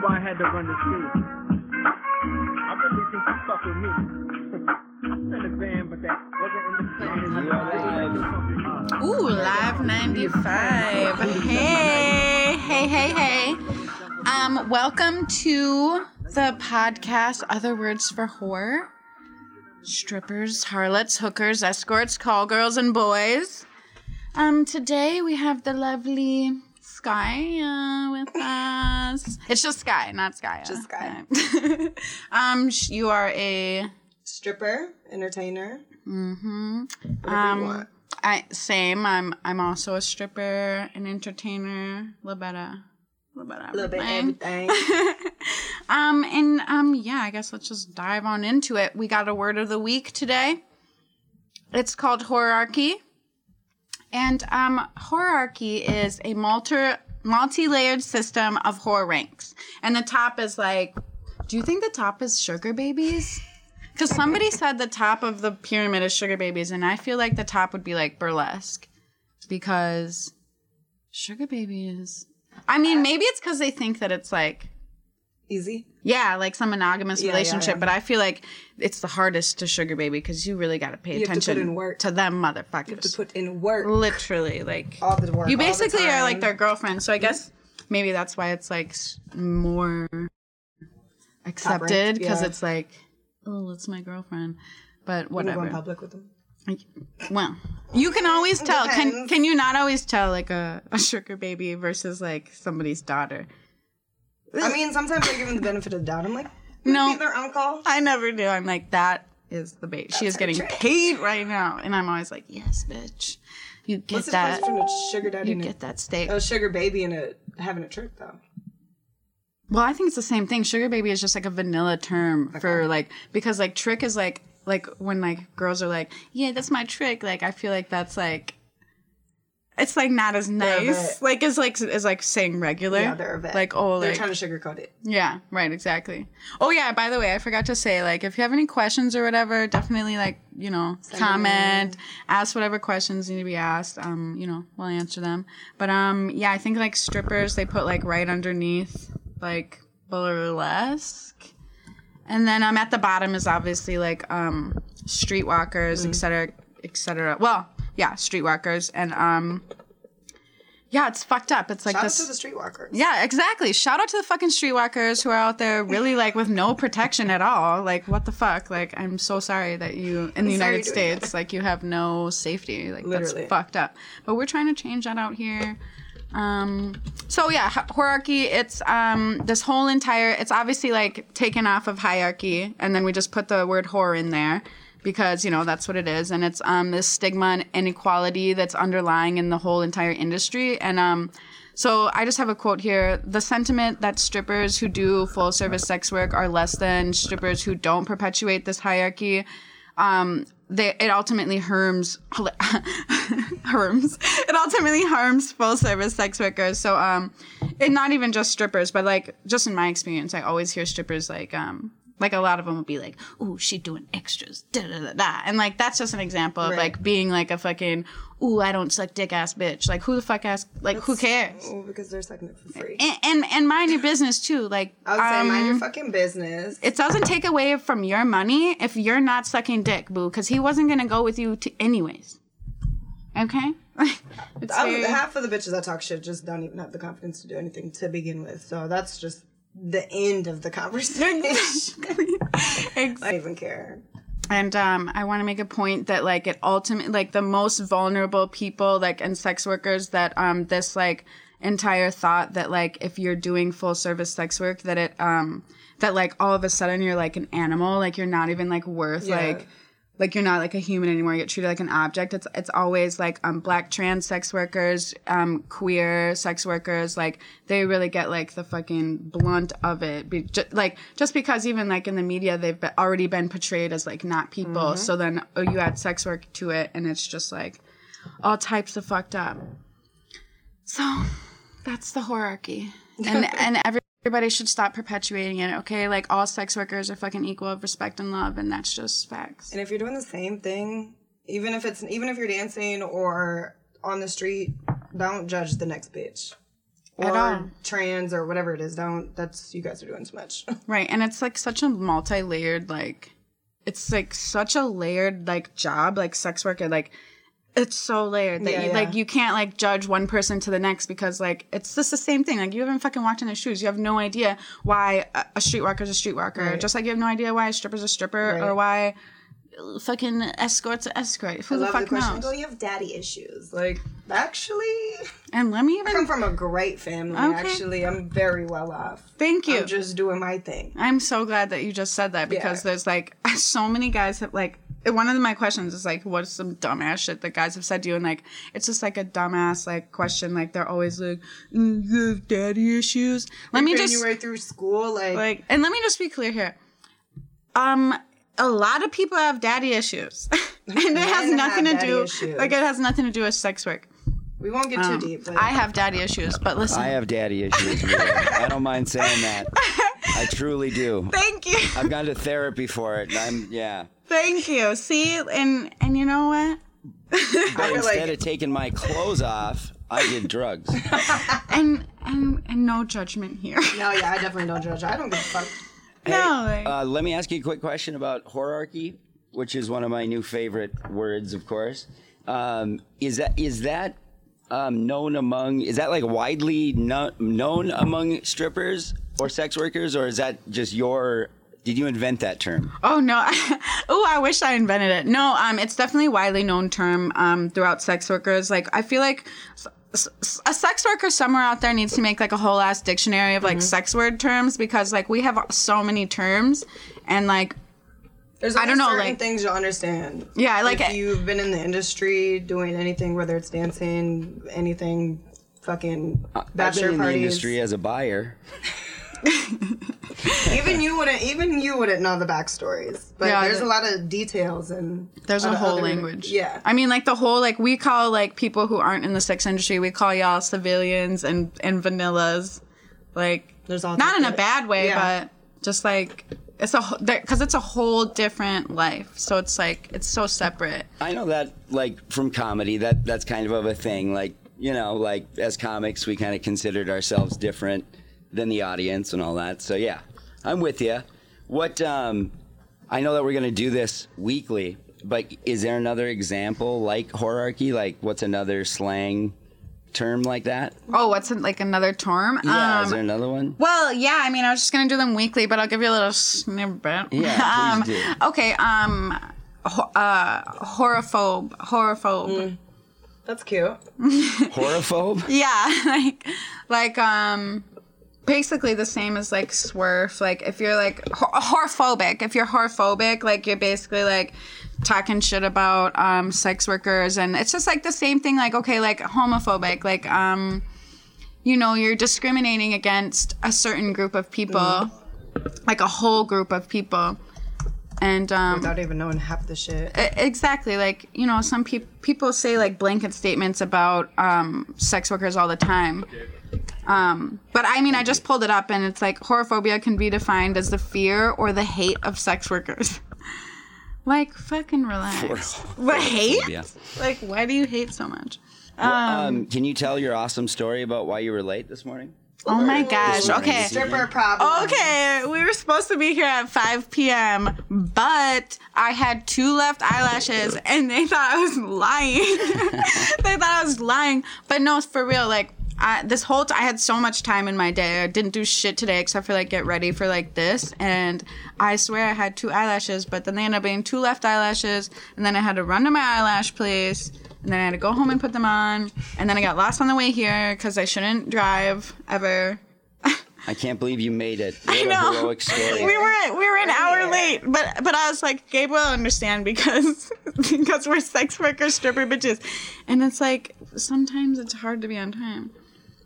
wonder why I had to run the street. I really think you fuck with me. in the van, but that wasn't in the plan. Ooh, Live 95. Hey, hey, hey, hey. Um, welcome to the podcast, Other Words for Whore. Strippers, harlots, hookers, escorts, call girls, and boys. Um, today we have the lovely Sky uh, with us. It's just Sky, not Sky. Just Sky. um, sh- you are a Stripper, entertainer, mm-hmm. whatever Um, you want. I same. I'm I'm also a stripper, an entertainer, a little bit of, a little bit of A little bit everything. um and um yeah, I guess let's just dive on into it. We got a word of the week today. It's called horarchy. And um horarchy is a multi multi-layered system of whore ranks. And the top is like do you think the top is sugar babies? Because somebody said the top of the pyramid is sugar babies, and I feel like the top would be like burlesque. Because sugar babies. I mean, maybe it's because they think that it's like, Easy. yeah, like some monogamous Yeah, yeah, relationship, yeah. but I feel like it's the hardest to sugar baby because you really got to pay You to attention in work. to them motherfuckers. You have to put in work. Literally, like, All the work. you basically are like their girlfriend. So I guess maybe that's why it's like more accepted because yeah. it's like, oh, it's my girlfriend. But You whatever. in public with them. Well, you can always tell. Can can you not always tell like a, a sugar baby versus like somebody's daughter? I mean, sometimes I give them the benefit of the doubt. I'm like, No. their uncle. I never do. I'm like that is the bait. She is getting trick. paid right now, and I'm always like, yes, bitch. You get What's that. between a sugar daddy You get that steak. a, a sugar baby and a having a trick though? Well, I think it's the same thing. Sugar baby is just like a vanilla term for like because like trick is like like when like girls are like, yeah, that's my trick. Like I feel like that's like it's like not as nice. Like it's like is like saying regular. Yeah, they're a vet. Like oh, They're like trying to sugarcoat it. yeah, right, exactly. Oh yeah, by the way, I forgot to say like if you have any questions or whatever, definitely like you know them comment, ask whatever questions need to be asked. Um, you know, we'll answer them. But um, yeah, I think like strippers they put like right underneath like burlesque, and then um at the bottom is obviously like um streetwalkers, Mm. et cetera, et cetera. Well, yeah, streetwalkers, and um. Yeah, it's fucked up. It's like Shout out this. to the streetwalkers. Yeah, exactly. Shout out to the fucking streetwalkers who are out there really like with no protection at all. Like, what the fuck? Like, I'm so sorry that you in the United States, like, you have no safety. Like, Literally. that's fucked up. But we're trying to change that out here. Um, so yeah, horarchy. It's um this whole entire. It's obviously like taken off of hierarchy, and then we just put the word whore in there because you know that's what it is, and it's um this stigma and inequality that's underlying in the whole entire industry, and um. So I just have a quote here. The sentiment that strippers who do full service sex work are less than strippers who don't perpetuate this hierarchy um, they, it ultimately harms harms it ultimately harms full service sex workers so um and not even just strippers but like just in my experience i always hear strippers like um like a lot of them would be like ooh she doing extras da da da da and like that's just an example of Right. like being like a fucking ooh i don't suck dick ass bitch like who the fuck ass like who cares Oh, because they're sucking it for free. and, and and mind your business too like I was saying, mind um, your fucking business. it doesn't take away from your money if you're not sucking dick, boo, because he wasn't gonna go with you to anyways. Okay. Um, very- half of the bitches that talk shit just don't even have the confidence to do anything to begin with. So that's just the end of the conversation. I don't even care. and um, I want to make a point that like it ultimately like the most vulnerable people like and sex workers that um this like entire thought that like if you're doing full service sex work that it um that like all of a sudden you're like an animal like you're not even like worth Yeah. like like you're not like a human anymore. You get treated like an object. It's it's always like um black trans sex workers um queer sex workers like they really get like the fucking blunt of it. Be, ju- like just because even like in the media they've already been portrayed as like not people. So then oh you add sex work to it and it's just like all types of fucked up. So that's the horarchy. And and every Everybody should stop perpetuating it, okay? Like all sex workers are fucking equal of respect and love, and that's just facts. And if you're doing the same thing, even if it's even if you're dancing or on the street, don't judge the next bitch. or all. trans or whatever it is. Don't. That's you guys are doing too much. Right. And it's like such a multi layered, like, it's like such a layered, like, job, like, sex worker. Like, it's so layered that Yeah, you, yeah. like, you can't, like, judge one person to the next because, like, it's just the same thing. Like, you haven't fucking walked in their shoes. You have no idea why a, a is a streetwalker. Right. Just like you have no idea why a stripper's a stripper or why fucking escort's an escort. Who I the love the fuck question. knows? Oh, you have daddy issues. Like, actually, And let me I come from a great family. Okay. Actually, I'm very well off. thank you. I'm just doing my thing. I'm so glad that you just said that because Yeah. there's like so many guys have like one of my questions is like what's some dumbass shit that guys have said to you and like it's just like a dumbass like question like they're always like "Mm, you have daddy issues let me just right through school, like, like and let me just be clear here um a lot of people have daddy issues and it has nothing to do issues. like it has nothing to do with sex work we won't get Um, too deep. But i have daddy issues but listen I have daddy issues. Mira. I don't mind saying that. I truly do. thank you I've gone to therapy for it. And I'm yeah. Thank you see and and you know what But feel instead like- of taking my clothes off, I did drugs. and and and no judgment here no, yeah, I definitely don't judge. I don't give a fuck. no like, Uh, let me ask you a quick question about horarchy, which is one of my new favorite words, of course. Um, is that is that um, known among? Is that like widely no, known among strippers or sex workers, or is that just your? Did you invent that term? Oh no! oh, I wish I invented it. No, um, it's definitely a widely known term um throughout sex workers. Like I feel like a sex worker somewhere out there needs to make like a whole ass dictionary of like sex word terms because like we have so many terms and like There's I don't know, certain like- things you'll understand. Yeah, like- if you've been in the industry doing anything, whether it's dancing, anything, fucking bachelor I've been in parties. the industry as a buyer. even you wouldn't, even you wouldn't know the backstories. But Yeah, there's the- a lot of details and there's a whole other- language. Yeah, I mean like the whole like we call like people who aren't in the sex industry we call y'all civilians and and vanillas, like There's all not in a bad way, Yeah. but just like it's a because it's a whole different life. So it's like it's so separate. I know that, like from comedy, that that's kind of of a thing. Like you know, like as comics, we kind of considered ourselves different than the audience and all that. So yeah, I'm with you. What um, I know that we're gonna do this weekly, but is there another example like horarchy? Like what's another slang term like that? Oh, what's it, like another term? Yeah, is Um, there another one? well, yeah. I mean, I was just gonna do them weekly, but I'll give you a little snippet. Yeah, um, please Okay. Um. ho- Uh, horophobe. Horophobe. that's cute. Horophobe? Yeah, like, like, um, basically the same as like SWERF. Like, if you're like hor- horphobic, if you're horphobic, like you're basically like talking shit about um sex workers, and it's just like the same thing. Like, okay, like homophobic, like um, you know, you're discriminating against a certain group of people, like a whole group of people, and um, Without even knowing half the shit. Exactly like you know some people people say like blanket statements about um, sex workers all the time um, but i mean i just pulled it up and it's like horophobia can be defined as the fear or the hate of sex workers like fucking relax what hate Yeah. like why do you hate so much Um, can you tell your awesome story about why you were late this morning? oh my gosh okay. Stripper problem. Okay, we were supposed to be here at 5 p.m., but I had two left eyelashes and they thought I was lying. they thought I was lying. But no, it's for real, like, I, this whole t- I had so much time in my day. I didn't do shit today except for like get ready for like this. And I swear I had two eyelashes, but then they ended up being two left eyelashes. And then I had to run to my eyelash place. And then I had to go home and put them on. And then I got lost on the way here because I shouldn't drive ever. I can't believe you made it. What I know. heroic story. We were we were an hour late, but but I was like, Gabe will understand because because we're sex workers, stripper bitches, and it's like sometimes it's hard to be on time.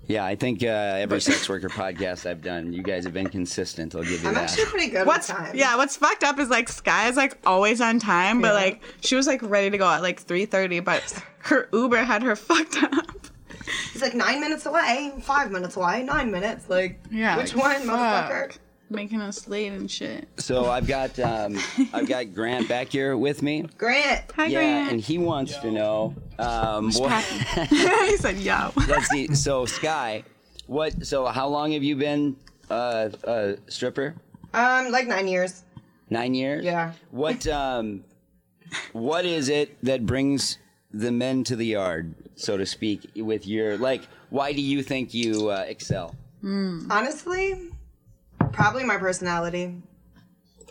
Yeah, I think uh, every sex worker podcast I've done, you guys have been consistent. I'll give you I'm that. actually pretty good What's time. yeah? What's fucked up is like Sky is like always on time, but Yeah. like she was like ready to go at like three thirty, but her Uber had her fucked up. He's like nine minutes away, five minutes away, nine minutes. Like, Yeah, which like, one, motherfucker? Fuck. Making us late and shit. So I've got um, I've got Grant back here with me. Grant. Hi, Yeah, Grant. and he wants to know um, what. he said, "Yo." Let's see. So Sky, What? So how long have you been uh, a stripper? Um, like nine years. Nine years. Yeah. What? Um, what is it that brings the men to the yard, so to speak, with your like? Why do you think you uh, excel? Honestly, probably my personality.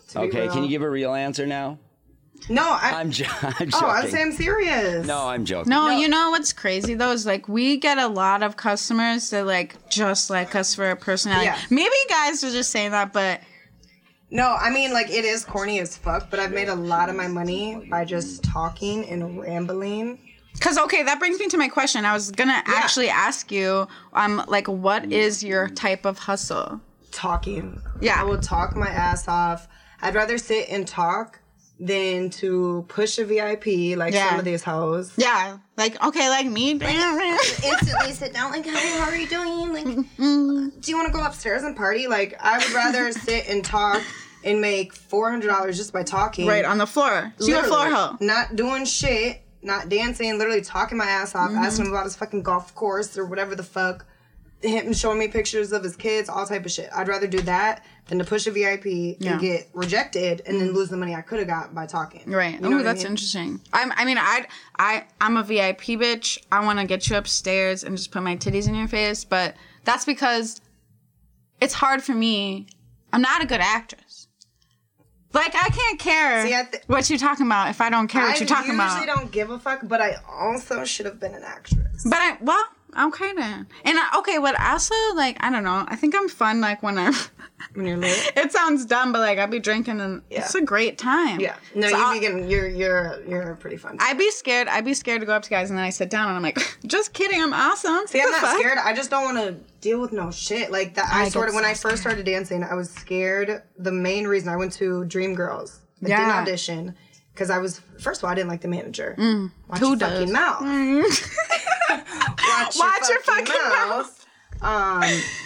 to be Okay, can you give a real answer now? No, I. I'm, jo- I'm joking. oh, I say I'm serious. no, I'm joking. No, you know what's crazy though is like we get a lot of customers that like just like us for our personality. Yeah. Maybe guys are just saying that, but No, I mean like it is corny as fuck, but I've made a lot of my money by just talking and rambling. Cause okay, that brings me to my question. I was gonna actually ask you, um, like, what is your type of hustle? Talking. Yeah. I will talk my ass off. I'd rather sit and talk than to push a VIP like Yeah. some of these hoes. Yeah, like okay, like me. instantly sit down like, "Hi, how are you doing? Like, do you want to go upstairs and party?" Like, I would rather sit and talk and make four hundred dollars just by talking. right on the floor. So you're a floor hoe. Not doing shit, not dancing, literally talking my ass off, Mm-hmm. asking him about his fucking golf course or whatever the fuck. Him showing me pictures of his kids, all type of shit. I'd rather do that than to push a VIP Yeah. And get rejected and then mm. lose the money I could have got by talking. Right. You know oh, what I that's mean? interesting. I'm, I mean, I, I, I'm a VIP bitch. I want to get you upstairs and just put my titties in your face, but that's because it's hard for me. I'm not a good actress. Like I can't care See, I thi- what you're talking about if I don't care what you're talking about. I usually don't give a fuck, but I also should have been an actress. But I well, okay then. And I, okay, but also like I don't know. I think I'm fun like when I'm. When you're lit. it sounds dumb, but like I'll be drinking and it's a great time. Yeah. No, So you I'll- be getting you're you're you're pretty fun. I'd be scared. I'd be scared to go up to guys, and then I sit down, and I'm like, "Just kidding, I'm awesome." See, I'm not fuck? scared. I just don't want to deal with no shit like that. I, I sort of when so I first started dancing, I was scared. The main reason I went to Dream Girls, I Yeah. didn't audition because I was first of all I didn't like the manager. Watch Mm. who your does? fucking mouth. Watch, Watch your fucking mouth. Um,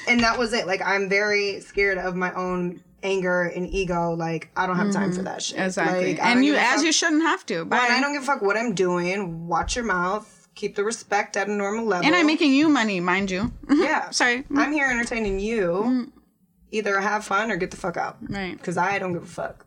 and that was it. Like I'm very scared of my own anger and ego. Like I don't have time for that shit. Mm-hmm. Exactly, Like, and you as fuck- you shouldn't have to. But I don't give a fuck what I'm doing. Watch your mouth. Keep the respect at a normal level. and I'm making you money, mind you. Yeah. Sorry. I'm here entertaining you. Either have fun or get the fuck out. Right. Because I don't give a fuck.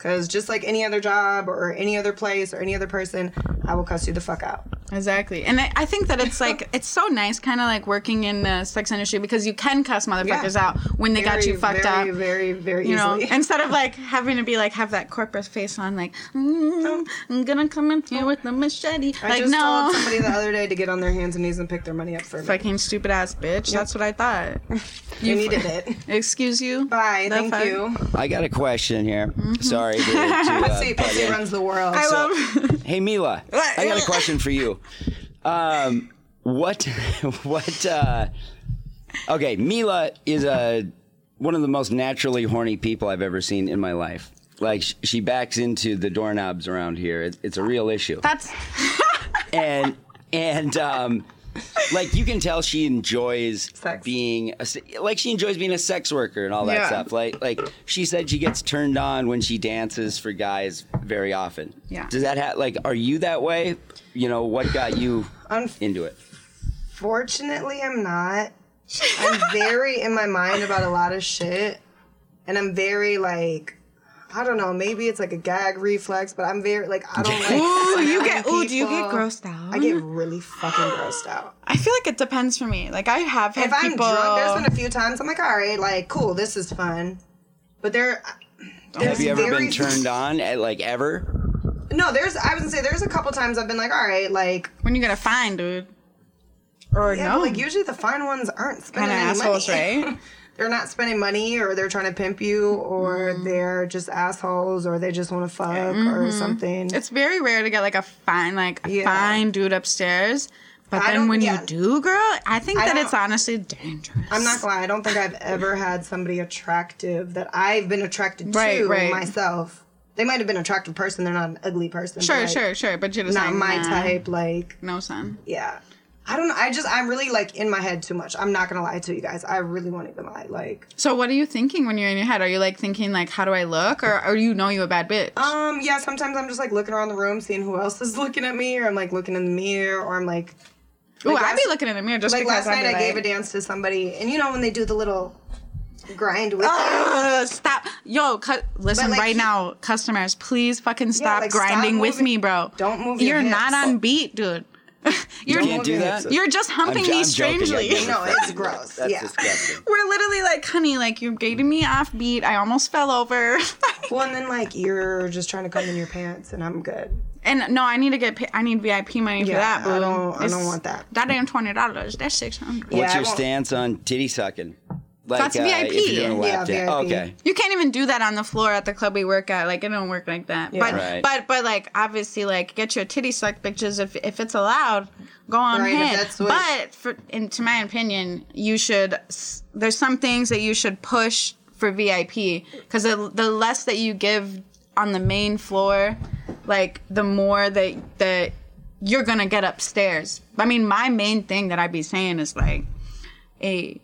Because just like any other job or any other place or any other person, I will cuss you the fuck out. Exactly. And I, I think that it's like it's so nice, kind of like working in the sex industry because you can cuss motherfuckers Yeah. out when they got you fucked very, up. Very, very you know, easily. instead of like having to be like have that corporate face on, like mm, I'm gonna come in here with the machete. I like just no, told somebody the other day to get on their hands and knees and pick their money up for me. fucking stupid ass bitch. That's what I thought. you needed it. Excuse you. Bye. Thank fuck? you. I got a question here. Mm-hmm. Sorry. To, to, uh, Pussy, butt pussy in. runs the world. I So- love. Hey Mila, I got a question for you. Um, what, what? Uh, okay, Mila is a one of the most naturally horny people I've ever seen in my life. Like sh- she backs into the doorknobs around here. It's, it's a real issue, That's and and um, like you can tell she enjoys Sex. being a, like she enjoys being a sex worker and all that Yeah. stuff. Like like she said she gets turned on when she dances for guys very often. Yeah. Does that have like are you that way? You know what got you Unf- into it? Fortunately, I'm not. I'm very in my mind about a lot of shit. And I'm very like, I don't know, maybe it's like a gag reflex, but I'm very like, I don't like. Ooh, you scaring get. Ooh, do you get grossed out? I get really fucking grossed out. I feel like it depends for me. Like I have had If I'm people. drunk, there's been a few times I'm like, all right, like, cool, this is fun. But there, Have you ever very- been turned on at like ever? No, there's. I was gonna say there's a couple times I've been like, all right, like, when you get a fine, dude. Or yeah, no. like usually the fine ones aren't spending any assholes, money. right? they're not spending money, or they're trying to pimp you, or Mm. they're just assholes, or they just want to fuck, or something. Mm-hmm. It's very rare to get like a fine, like a Yeah. fine dude upstairs. But I then when yeah. you do, girl, I think I that it's honestly dangerous. I'm not gonna lie. I don't think I've ever had somebody attractive that I've been attracted Right, to right. myself. They might have been an attractive person. They're not an ugly person. but, Sure, like, sure, sure. But you're just Not like, my nah, type. Like, No, son. yeah. I don't know. I just, I'm really like in my head too much. I'm not gonna lie to you guys. I really won't even lie. Like, So what are you thinking when you're in your head? Are you like thinking like, how do I look, or or you know you a bad bitch? um, yeah. Sometimes I'm just like looking around the room, seeing who else is looking at me, or I'm like looking in the mirror, or I'm like Like I'd be looking in the mirror just Like because last night, I gave a dance to somebody, and you know when they do the little grind with you. Stop, yo, cu- listen like, right he- now, customers, please fucking stop like, stop grinding with me, bro. don't move your You're not on beat, dude. You're You can't do that. You're just humping I'm me joking, I strangely. get it. No, it's gross. That's yeah. disgusting. We're literally like, honey, like you're getting me off beat. I almost fell over. Well, and then like you're just trying to come in your pants, and I'm good. and no, I need to get. pa- I need VIP money for that. Boo. I don't- I don't want that. That ain't twenty dollars. That's six hundred. Yeah, What's I your stance on titty sucking? Like, That's uh, VIP. If you're doing a lap Yeah. VIP. Okay. You can't even do that on the floor at the club we work at. Like it don't work like that. Yeah. But Right. but but like obviously like get your titty sucked bitches if if it's allowed, go on Right, ahead. that's what- But for in to my opinion, you should there's some things that you should push for VIP because the, the less that you give on the main floor, like the more that that you're gonna get upstairs. I mean, my main thing that I'd be saying is like, hey.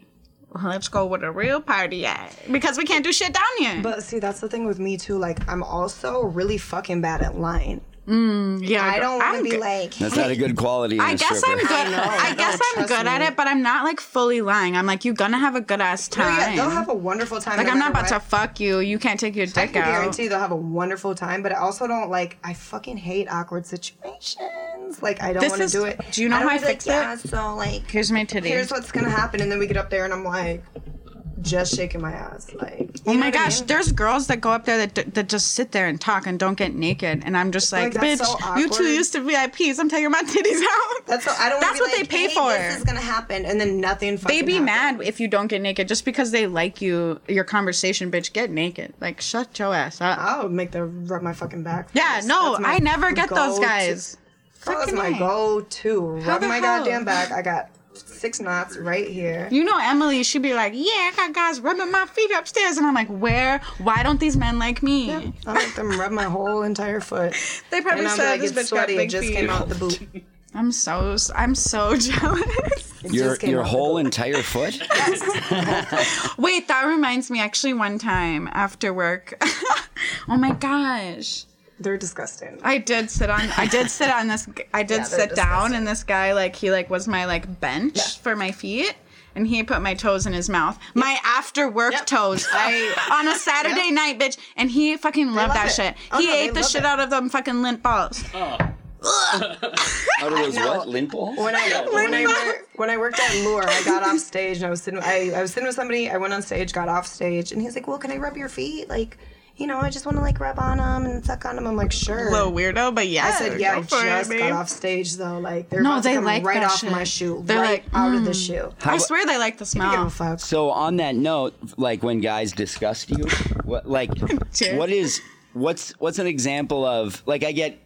Let's go with a real party at because we can't do shit down here. But see, that's the thing with me too. Like, I'm also really fucking bad at lying. Mm, yeah, I don't want to be good. like, That's not a good quality. In I a guess stripper. I'm good. know, I, no, guess I'm trust good at it, but I'm not like fully lying. I'm like, you're gonna have a good ass No, time. yeah, they'll have a wonderful time. like no I'm not about what. to fuck you. You can't take your I dick can out. guarantee they'll have a wonderful time, but I also don't like. I fucking hate awkward situations. Like I don't want to do it. do you know I how I fix like, it? Yeah, so like, Here's my titty. here's what's gonna happen, and then we get up there, and I'm like, just shaking my ass, like. Oh my what I gosh, mean? there's girls that go up there that, that just sit there and talk and don't get naked, and I'm just like, Like, bitch, so you two used to VIPs. I'm taking my titties out. That's what I don't. That's what they pay "Hey, for. This is gonna happen, and then nothing. They be happens. mad if you don't get naked just because they like you, your conversation, bitch. Get naked. Like, shut your ass up. I'll make them rub my fucking back. Yeah, no, I never get those guys. That's Fucking my A. go-to. Rub my hell? goddamn back. I got six knots right here. You know, Emily, she'd be like, Yeah, I got guys rubbing my feet upstairs. And I'm like, Where? Why don't these men like me? I let them rub my whole entire foot. They probably And I'm said like, this it's bitch got sweaty. It big just feet. came out the boot. I'm so, I'm so jealous. It Your your whole entire foot. Wait, that reminds me. Actually, one time after work, oh my gosh. They're disgusting. I did sit on. I did sit on this. I did Yeah, they're sit down, and this guy like he like was my like bench for my feet, and he put my toes in his mouth. My after work Yep. toes. I- on a Saturday Yep. night, bitch, and he fucking loved love that it. shit. Oh, he no, ate the shit it. out of them fucking lint balls. Out of those what? Lint balls? When I when I wor- when I worked at Lure, I got off stage and I was sitting. I, I was sitting with somebody. I went on stage, got off stage, and he's like, "Well, can I rub your feet? Like, you know, I just want to like rub on them and suck on them." I'm like, "Sure." Little weirdo, but yeah. I said, "Yeah, I go for it, just babe." got off stage though. Like, they're No, about to they come like right off shit. my shoe, They're right like, out of the mm. shoe. I swear they like the I give smell. a fuck. So on that note, like when guys disgust you, what like what is what's what's an example of like I get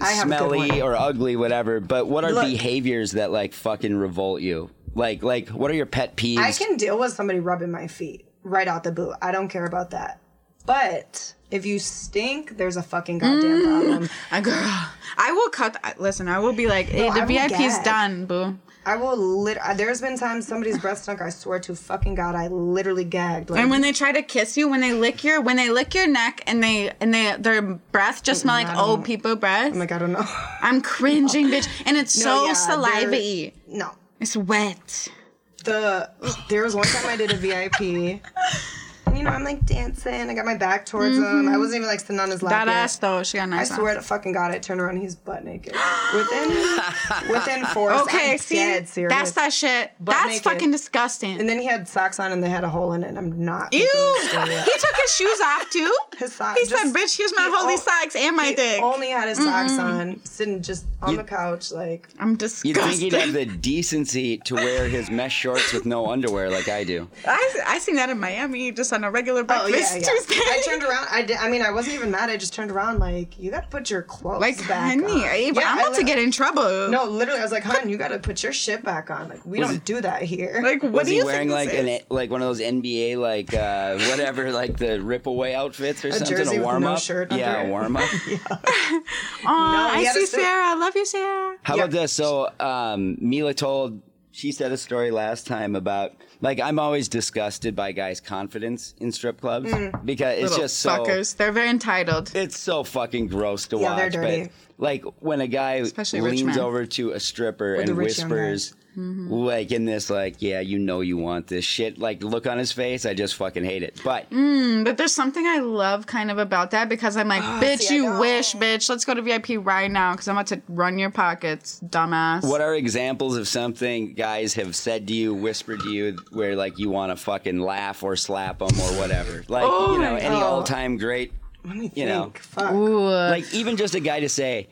I have a good smelly or ugly, whatever, but what are Look. behaviors that like fucking revolt you? Like like what are your pet peeves? I can deal with somebody rubbing my feet right out the boot. I don't care about that. But if you stink, there's a fucking goddamn problem. I girl. I will cut. Listen, I will be like, hey, No, the VIP is done, boo. I will lit. uh, There's been times somebody's breath stunk. I swear to fucking god, I literally gagged. Like, And when they try to kiss you, when they lick your when they lick your neck and they and they their breath just smell like old people breath. I'm like, I don't know. I'm cringing, bitch. And it's so No, yeah, saliva-y. no. It's wet. The there was one time I did a VIP. And you know, I'm like dancing. I got my back towards him. I mm-hmm. wasn't even like sitting on his lap. That yet. ass though, she got nice. I nice. swear ass. to fucking God, I turned around, he's butt naked. Within within four Okay, I'm see, dead serious. that's that shit. That's naked. fucking disgusting. And then he had socks on and they had a hole in it. and I'm not. Ew! making He this story up. took his shoes off too. His socks. He said, "Bitch, here's my he holy o- socks and my he dick." Only had his socks on, sitting just on the couch, like. I'm You'd disgusted. think he'd have the decency to wear his mesh shorts with no underwear like I do. I I seen that in Miami just on a regular Oh breakfast yeah, yeah. Tuesday. I turned around. I did. I mean, I wasn't even mad. I just turned around, like, you gotta put your clothes like, back honey, on. Abe, Yeah, I'm I about to get in trouble. No, literally, I was like, "Hun, you gotta put your shit back on. Like, we Was don't it- do that here." Like, what Was do he you wearing think like this an is? like one of those NBA like uh whatever like the rip away outfits or something? jersey a with warm no up? shirt yeah, under a warm up. Aw, No, I see. Sarah. I love you, Sarah. How about this? So um, Mila told she said a story last time about like I'm always disgusted by guys' confidence in strip clubs mm. because it's Little just so fuckers. They're very entitled. it's so fucking gross to Yeah, they're watch. dirty. But like when a guy Especially leans over to a stripper the and rich young whispers, Mm-hmm. like in this, like, yeah, you know you want this shit, like look on his face, I just fucking hate it. But Mm. But there's something I love kind of about that because I'm like, bitch, see, you wish, bitch. Let's go to VIP right now because I'm about to run your pockets, dumbass. what are examples of something guys have said to you, whispered to you, where like you want to fucking laugh or slap them or whatever? Like, Oh you know, any God. all time great, Let me You know. think. Fuck. Like even just a guy to say,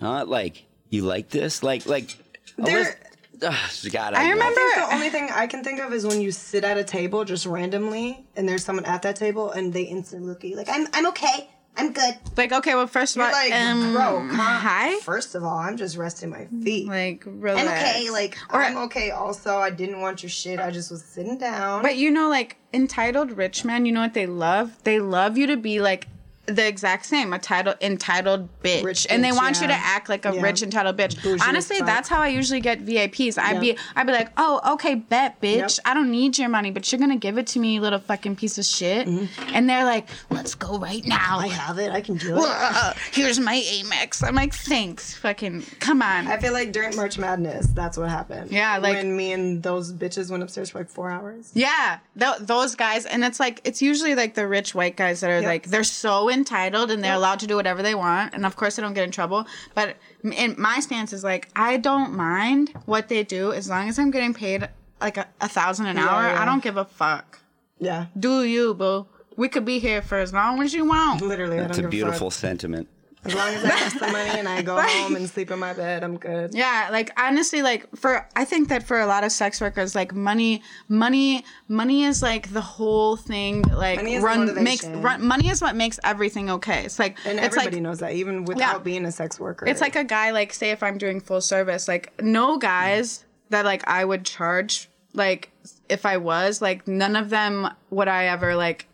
huh, like, you like this? Like, like, There- list- Ugh, God, I know. remember- I think the only thing I can think of is when you sit at a table just randomly and there's someone at that table and they instantly look at you like, I'm, I'm okay. I'm good. Like, okay, well, first of all, like, um, bro, hi? First of all, I'm just resting my feet. Like, I'm okay. Like, Or- I'm okay. Also, I didn't want your shit. I just was sitting down. But you know, like entitled rich men, you know what they love? They love you to be like the exact same, a title entitled bitch, Rich and they bitch, want you to act like a Yeah. rich entitled bitch. Bougie Honestly, that's how I usually get VIPs. I'd Yeah. be, I'd be like, oh, okay, bet, bitch. Yep. I don't need your money, but you're gonna give it to me, you little fucking piece of shit. And they're like, let's go right now. Mm-hmm. I have it. I can do it. Here's my Amex. I'm like, thanks, fucking, come on. I feel like during March Madness, that's what happened. Yeah, like- when me and those bitches went upstairs for like four hours. Yeah, th- those guys, and it's like it's usually like the rich white guys that are Yep. like they're so entitled and they're allowed to do whatever they want, and of course they don't get in trouble. But in my stance is like I don't mind what they do as long as I'm getting paid like a, a thousand an hour. yeah. I don't give a fuck. Yeah, Do you, boo? We could be here for as long as you want. literally. I don't a give a fuck. beautiful sentiment. As long as I have some money and I go home and sleep in my bed, I'm good. Yeah, like honestly, like for I think that for a lot of sex workers, like money, money, money is like the whole thing. That, like Money is run makes run, money is what makes everything okay. It's like And it's everybody like knows that, even without Yeah. being a sex worker. it's like a guy like say if I'm doing full service, like no guys that like I would charge like if I was like none of them would I ever like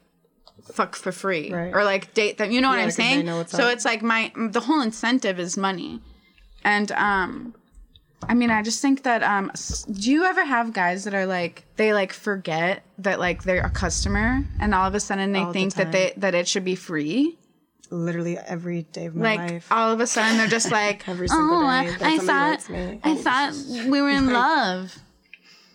fuck for free Right. or like date them. You know what Yeah, I'm 'cause they saying? So up. it's like my the whole incentive is money, and um. I mean, I just think that um do you ever have guys that are like they like forget that like they're a customer and all of a sudden they All the think that they that it should be free? literally every day of my like life. all of a sudden they're just like Every single oh, day I, that I somebody thought me." I thought we were in love.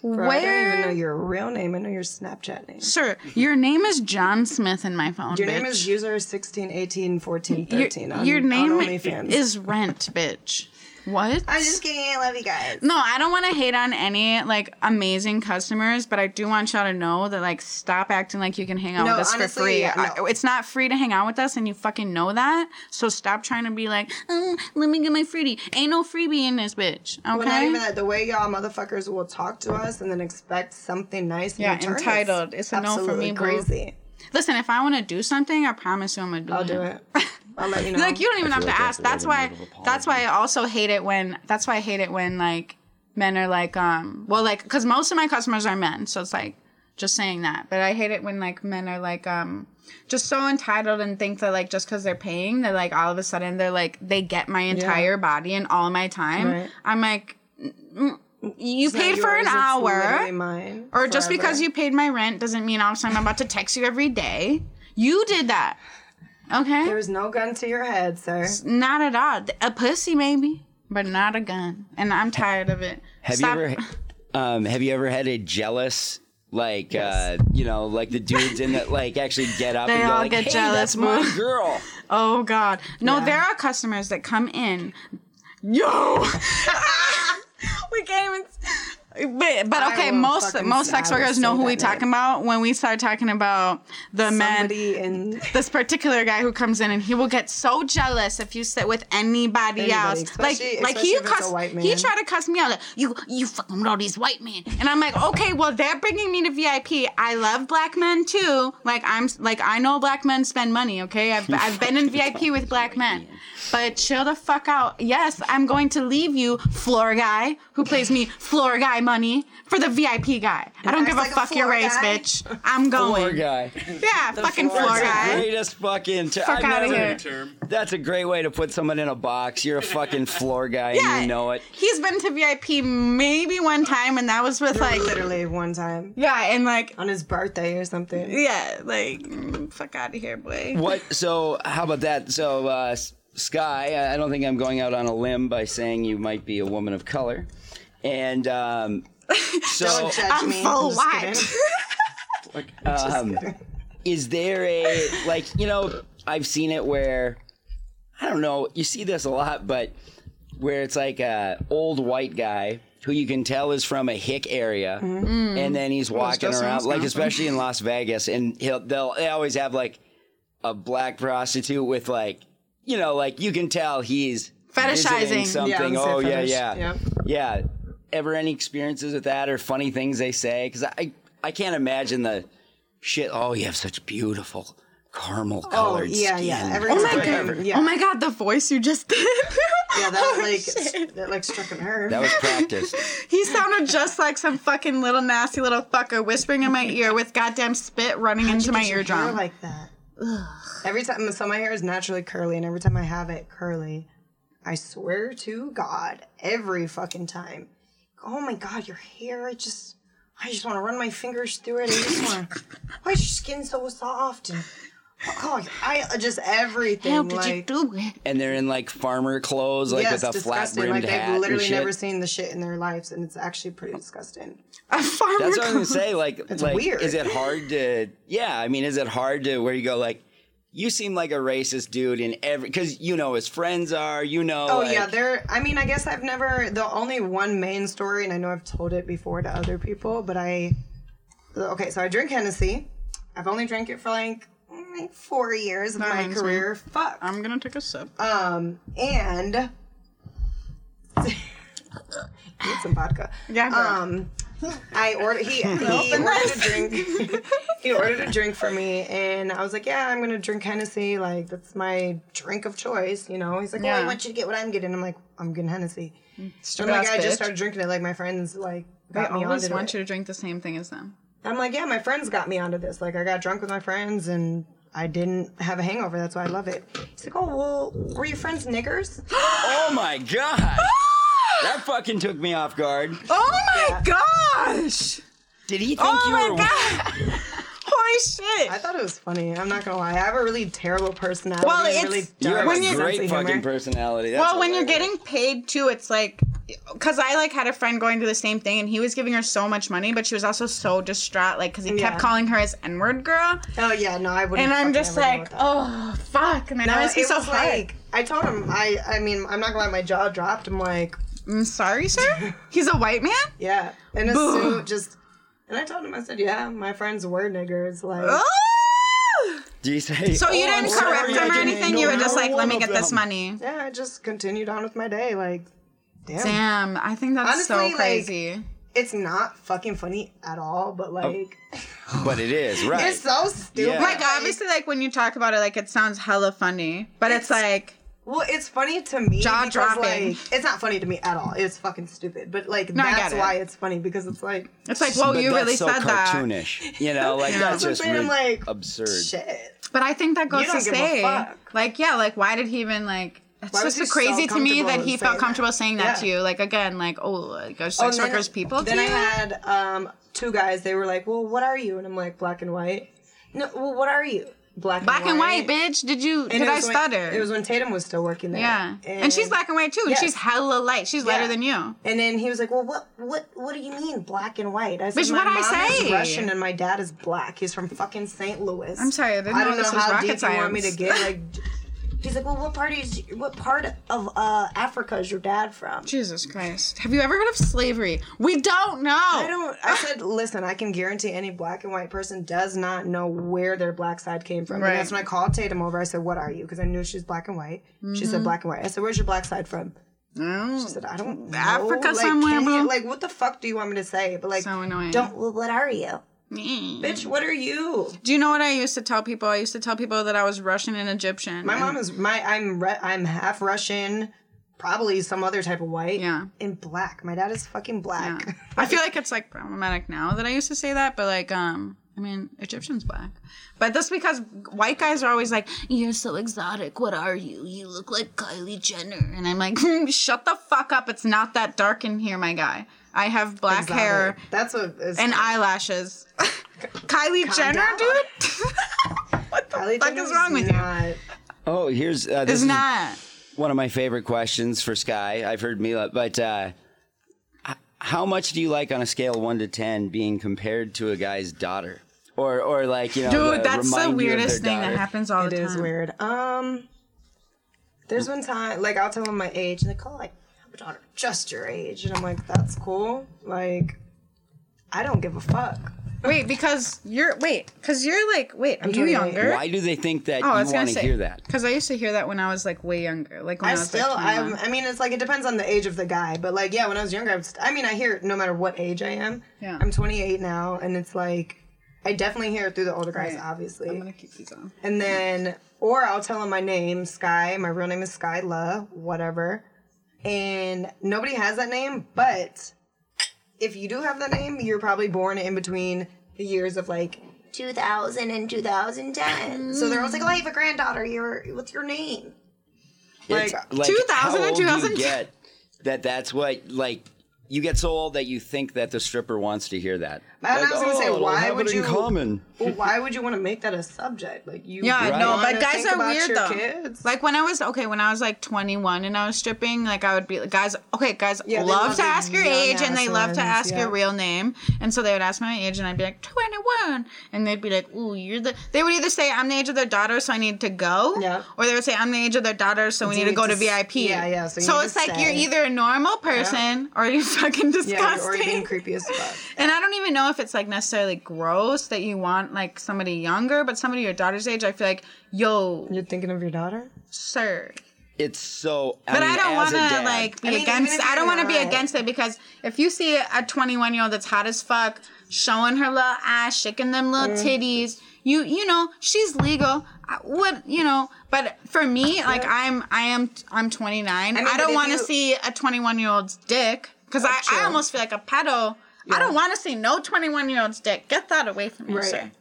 Bro, I don't even know your real name. I know your Snapchat name. Sir, your name is John Smith in my phone. Your bitch. name is user 16, 18, 14, Your, 13. on, your on name OnlyFans. is Rent, bitch. What? I'm just kidding. I love you guys. No, I don't want to hate on any like amazing customers, but I do want y'all to know that like stop acting like you can hang out No, with us honestly, for free. yeah, I- no. it's not free to hang out with us, and you fucking know that. So stop trying to be like, oh, let me get my freebie. Ain't no freebie in this bitch. Okay. Well, not even that. The way y'all motherfuckers will talk to us and then expect something nice. Yeah, entitled. It's a no for me. Crazy. Listen, if I want to do something, I promise you I'm gonna do I'll it. do it. I'll let you know. like you don't even have to ask. that's That's why. That's why I also hate it when. That's why I hate it when like men are like um. Well, like because most of my customers are men, so it's like just saying that. But I hate it when like men are like um just so entitled and think that like just because they're paying, they're like all of a sudden they're like they get my entire body and all my time. Right. I'm like. mm, You It's paid for yours, an hour. mine Or just because you paid my rent doesn't mean all of a sudden I'm about to text you every day. You did that. Okay? There's no gun to your head, sir. not at all. A pussy maybe, but not a gun. And I'm tired of it. Have Stop- you ever um, have you ever had a jealous like uh, you know like the dudes in that like actually get up They and go all like get hey jealous, that's my girl Oh God. No, Yeah. there are customers that come in. Yo We can't even but, but okay, most most sex workers know who we talking name. about when we start talking about the men Somebody in this particular guy who comes in and he will get so jealous if you sit with anybody, Anybody, else. Like, especially- like he if it's a cuss, he tried to cuss me out. Like, you, you fucking all these white men, and I'm like, okay, well they're bringing me to VIP. I love black men too. Like I'm, like I know black men spend money. Okay, I've, I've been in VIP with black men, but chill the fuck out. Yes, I'm going to leave you, floor guy who plays me, floor guy money for the VIP guy. I don't give a like a fuck your race, guy. bitch. I'm going. Poor guy. Yeah, fucking floor floor guy. guy. Greatest fucking. Ter- Fuck I've outta never- here. term. That's a great way to put someone in a box. You're a fucking floor guy Yeah, and you know it. He's been to VIP maybe one time, and that was with like, literally one time yeah, and like, on his birthday or something. yeah, like, fuck out of here, boy. What? So how about that? So uh, S- Sky, I I don't think I'm going out on a limb by saying you might be a woman of color, and um, so Don't judge I'm me. full just white. kidding. um, is there a like you know I've seen it where I don't know you see this a lot, but where it's like a old white guy who you can tell is from a hick area, and then he's walking just in around like especially in Las Vegas, and he'll they'll they always have like a black prostitute with like you know like you can tell he's Fetishizing. visiting Yeah, something. Oh saying yeah, fetish. yeah, Yep. yeah. Ever any experiences with that or funny things they say? Because I I can't imagine the shit. Oh, you have such beautiful caramel Oh colored yeah, skin. yeah. Every Oh my god! Yeah. Oh my god! The voice you just did. Yeah, that Oh, like shit. that like struck a nerve. that was practice. He sounded just like some fucking little nasty little fucker whispering in my ear with goddamn spit running into my Get your eardrum. like that. Every time, so my hair is naturally curly, and every time I have it curly, I swear to God, every fucking time, oh my God, your hair! I just, I just want to run my fingers through it. I just want. Why is your skin so soft? And oh, I just everything. How did like, you do it? And they're in like farmer clothes, like yes, with a flat disgusting. brimmed Like hat they've and literally shit. never seen the shit in their lives, and it's actually pretty disgusting. A farmer. That's what I was gonna say. Like, It's like, weird. is it hard to? Yeah, I mean, is it hard to where you go like? You seem like a racist dude in every because you know his friends are. You know. Oh like, yeah, there. I mean, I guess I've never. The only one main story, and I know I've told it before to other people, but I. Okay, so I drink Hennessy. I've only drank it for like, like four years of my reminds me. career. Fuck. I'm gonna take a sip. Um, and need some vodka. Yeah, girl. Um, I ordered. He, he ordered a drink. he ordered a drink for me, and I was like, "Yeah, I'm gonna drink Hennessy. Like that's my drink of choice." You know. He's like, "Well, I Yeah. want you to get what I'm getting." I'm like, "I'm getting Hennessy." Stupid I'm like, ass I just started drinking it. Like my friends like They got me always onto want it. you to drink the same thing as them. I'm like, yeah, my friends got me onto this. Like I got drunk with my friends and I didn't have a hangover. That's why I love it. He's like, oh well, were your friends niggers? Oh my god. That fucking took me off guard. Oh my Yeah. gosh! Did he think Oh you my were? god! Holy shit! I thought it was funny. I'm not gonna lie. I have a really terrible personality. Well, it's- really You have When a you- great fucking humor. personality. That's well, when you're getting paid too, it's like, because I like had a friend going through the same thing, and he was giving her so much money, but she was also so distraught, like because he Yeah. kept calling her his N word girl, Oh yeah, no, I wouldn't. and I'm just like, oh fuck, and I know No, it's it so hard. like I told him. I I mean, I'm not gonna lie. My jaw dropped. I'm like, I'm sorry, sir. He's a white man. yeah, in a Boo. suit, just. And I told him, I said, yeah, my friends were niggers. Like, Oh! Do you say? So you "Oh, didn't sorry, correct I him or anything. You were just like, let me of get this money. yeah, I just continued on with my day. Like, damn. Damn, I think that's Honestly, so like- crazy. It's not fucking funny at all, but oh. like, But it is right. it's so stupid. Yeah. like obviously, like when you talk about it, like it sounds hella funny, but it's, It's- like Well, it's funny to me. Jaw because, dropping. Like, it's not funny to me at all. It's fucking stupid. But like, No, that's it. why it's funny because it's like, it's like, whoa, you really so said that. cartoonish. You know, like Yeah. that's That's just what I'm really like, absurd. shit. But I think that goes don't to give a say, fuck. like, yeah, like why did he even like? It's Why just crazy so to me that he felt comfortable that? saying that to you. Like again, like oh, like are Oh, sex and then- workers people Then I had um, two guys. They were like, "Well, what are you?" And I'm like, "Black and white." No, well, what are you? Black, Black and white, bitch. Did you? And did I was when- stutter? it was when Tatum was still working there. yeah, and, she's black and white too, Yes. she's hella light. She's lighter than you. And then he was like, "Well, what, what, what do you mean black and white?" I said, Bitch, "My I mom say?" is Russian and my dad is black. He's from fucking St. Louis." I'm sorry, I didn't I know don't know this was how rocket deep you want me to get. Like, he's like, "Well, what part is what part of uh, Africa is your dad from?" Jesus Christ. Have you ever heard of slavery? We don't know. I don't. I said, listen, I can guarantee any black and white person does not know where their black side came from. Right. And that's when I called Tatum over. I said, "What are you?" Because I knew she's black and white. She Mm-hmm. said, "Black and white." I said, "Where's your black side from?" Mm. She said, "I don't know. Africa like, somewhere, like, what the fuck do you want me to say? But like, So annoying. don't. Well, what are you, Mm. bitch? What are you? Do you know what I used to tell people? I used to tell people that I was Russian and Egyptian. My and- mom is my. I'm. Re- I'm half Russian, probably some other type of white. Yeah. In black. My dad is fucking black. Yeah. I feel like it's like problematic now that I used to say that, but like, um, I mean, Egyptian's black. But that's because white guys are always like, "You're so exotic. What are you? You look like Kylie Jenner." And I'm like, "Hmm, "Shut the fuck up. It's not that dark in here, my guy. I have black Exotic. hair That's what is and eyelashes." Kylie Jenner, down. dude. what the Kylie fuck Jenner's is wrong with you? Oh, here's uh, this It's is not. one of my favorite questions for Sky. I've heard Mila, but uh, h- how much do you like on a scale of one to ten being compared to a guy's daughter, or or like you know, Dude, uh, that's the remind you of weirdest their thing that happens all It the time. is weird. Um, there's one time, like, I'll tell them my age, and they call like, "I have a daughter just your age," and I'm like, "That's cool." Like, I don't give a fuck. Wait, because you're wait, because you're like wait, are you 28. younger? Why do they think that Oh, you want to say hear that? because I used to hear that when I was like way younger, like when I, I was still, like I'm, I mean, it's like it depends on the age of the guy, but like, yeah, when I was younger, I, was, I mean, I hear it no matter what age I am. Yeah. I'm 28 now, and it's like, I definitely hear it through the older guys, Right. obviously. I'm gonna keep these on. And then, or I'll tell them my name, Sky. My real name is Skyla, whatever. And nobody has that name, but if you do have that name, you're probably born in between the years of like 2000 and 2010. So they're always like, "Oh, I have a granddaughter. You're what's your name?" It's Like, like 2000 how and old do you 2010. get that that's what like you get so old that you think that the stripper wants to hear that. And I was gonna say, "Oh, why have would it in you- common? Well, why would you want to make that a subject? Like you, Yeah, Right. no, but guys think are about weird your though. Kids. Like when I was okay, when I was like 21 and I was stripping, like I would be like, guys. Okay, guys Yeah, love love to ask your age and they love to ask yeah. your real name, and so they would ask my age and I'd be like 21, and they'd be like, "Ooh, you're the." They would either say I'm the age of their daughter, so I need to go, Yeah. or they would say I'm the age of their daughter, so we So need to go to to VIP. yeah, yeah, so you So need it's to like you're either a normal person or you're fucking disgusting. yeah, or you're being creepy as fuck. And I don't even know if it's like necessarily gross that you want like somebody younger, but somebody your daughter's age, I feel like, yo, You're thinking of your daughter? sir. It's so. I But mean, I don't want to like be I mean, against. I don't want to be against it because if you see a 21 year old that's hot as fuck, showing her little ass, shaking them little Mm. titties, you you know she's legal. I- What you know? But for me, like I'm I am I'm 29. I, mean, but don't want to you- see a 21 year old's dick because I, I almost feel like a pedo. I don't want to see no 21 year old's dick. Get that away from me, Right. sir.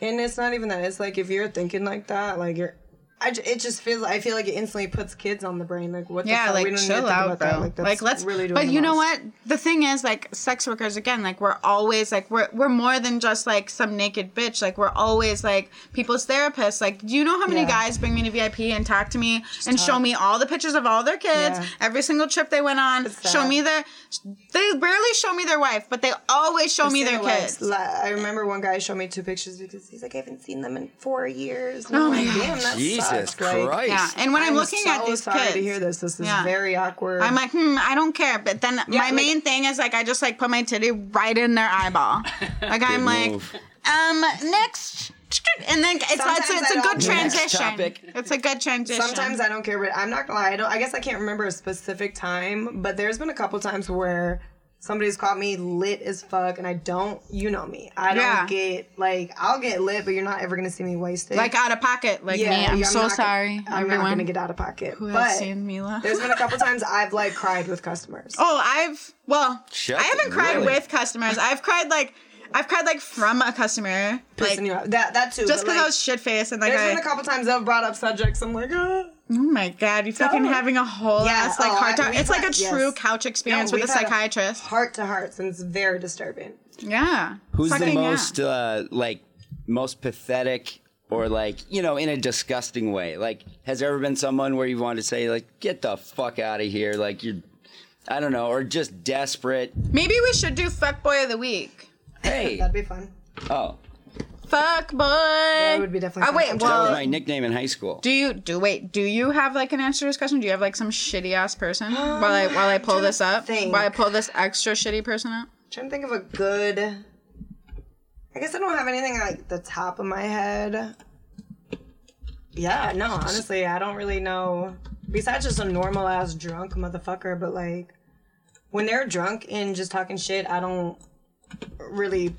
And it's not even that. It's like if you're thinking like that, like you're. I, it just feels. I feel like it instantly puts kids on the brain. Like what? The Yeah, fuck? like we don't need to chill think out, about bro. that. Like, that's let's. Really doing but the you know what? The thing is, like, sex workers again, like we're always like we're we're more than just like some naked bitch. Like we're always like people's therapists. Like, do you know how many Yeah. guys bring me to VIP and talk to me and show me all the pictures of all their kids, Yeah. every single trip they went on, show me their. They barely show me their wife, but they always show me their kids. Li- I remember one guy showed me two pictures because he's like, I haven't seen them in four years. And Oh I'm my like, gosh. Damn, Jesus sucks. Like, Christ. Yeah, and when I'm, I'm looking so at these sorry kids, to hear this. This is Yeah. very awkward. I'm like, hmm, I don't care. But then my like- main thing is like, I just like put my titty right in their eyeball. Like I'm like, move. um, next, and then it's it's, Sometimes it's I a don't- good transition. It's a good transition. Sometimes I don't care, but I'm not gonna lie. I don't. I guess I can't remember a specific time, but there's been a couple times where somebody's caught me lit as fuck, and I don't. You know me. I don't Yeah. get like I'll get lit, but you're not ever gonna see me wasted. like out of pocket, like me. I'm, yeah, so not sorry, I'm everyone. not gonna get out of pocket. who but has seen Mila? there's been a couple times I've like cried with customers. Oh, I've well, Shut I haven't the- cried really? with customers. I've cried like, I've cried like from a customer, like Pissing you out. That that too. just because like, I was shit faced and like There's I, been a couple times I've brought up subjects. I'm like, ah. Oh my god, you fucking No. having a whole Yeah, ass like oh, hard I- time. we've It's like a had- yes. true couch experience No, with a we've had a- psychiatrist. heart to heart, and it's very disturbing. yeah. Who's the Fucking yeah. most uh, like most pathetic or like you know in a disgusting way? Like, has there ever been someone where you wanted to say like, "Get the fuck out of here"? Like you're, I don't know, or just desperate. Maybe we should do fuck boy of the week. Hey, That'd be fun. oh, Fuck boy. That would be definitely Oh wait, fun. that was my nickname in high school. do you do wait? Do you have like an answer to this question? Do you have like some shitty ass person while I while I pull this up? think. While I pull this extra shitty person up? trying to think of a good. I guess I don't have anything like the top of my head. Yeah, no, honestly, I don't really know. Besides just a normal ass drunk motherfucker, but like when they're drunk and just talking shit, I don't really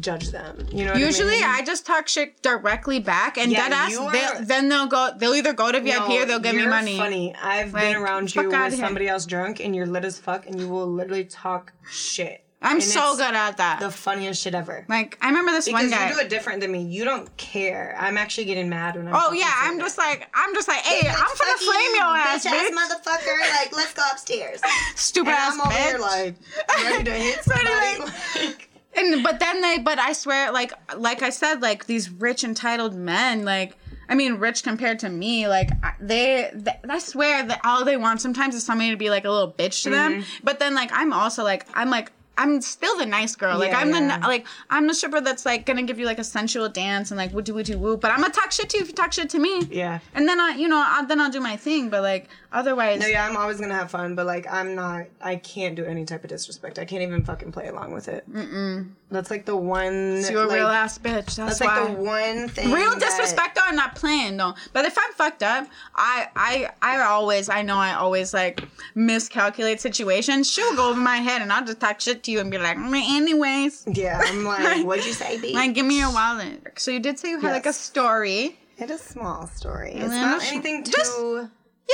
judge them. You know. What Usually, I, I, just talk shit directly back, and Yeah, ass. are- They'll, then they'll go. They'll either go to VIP No, or they'll give me money. Funny. I've Like, been around you with somebody else drunk, and you're lit as fuck, and you will literally talk shit. I'm And so good at that. The funniest shit ever. like I remember this Because one guy. you do it different than me. You don't care. I'm actually getting mad when I'm. oh yeah, I'm it. just like I'm just like, hey, I'm gonna flame you, your ass, bitch motherfucker. Like, let's go upstairs. Stupid And ass I'm over bitch. here like ready to hit somebody. like, And but then they but I swear like like I said like these rich entitled men like I mean rich compared to me like they, they I swear that all they want sometimes is somebody to be like a little bitch to them Mm-hmm. but then like I'm also like I'm like I'm still the nice girl like Yeah, I'm yeah. the like I'm the stripper that's like gonna give you like a sensual dance and like woo doo woo doo woo but I'm gonna talk shit to you if you talk shit to me yeah. and then I you know I, then I'll do my thing but like otherwise No, yeah, I'm always gonna have fun, but like, I'm not. I can't do any type of disrespect. I can't even fucking play along with it. Mm-mm. That's like the one. you're a like, real ass bitch that's, That's why like the one thing. real that- disrespect though i'm not playing though but if i'm fucked up i i i always i know i always like miscalculate situations she'll go over my head and i'll just talk shit to you and be like "Mm, anyways Yeah, I'm like, what'd you say, B? like give me your wallet so you did say you had like a story It's a small story. It's not it's- anything too. just-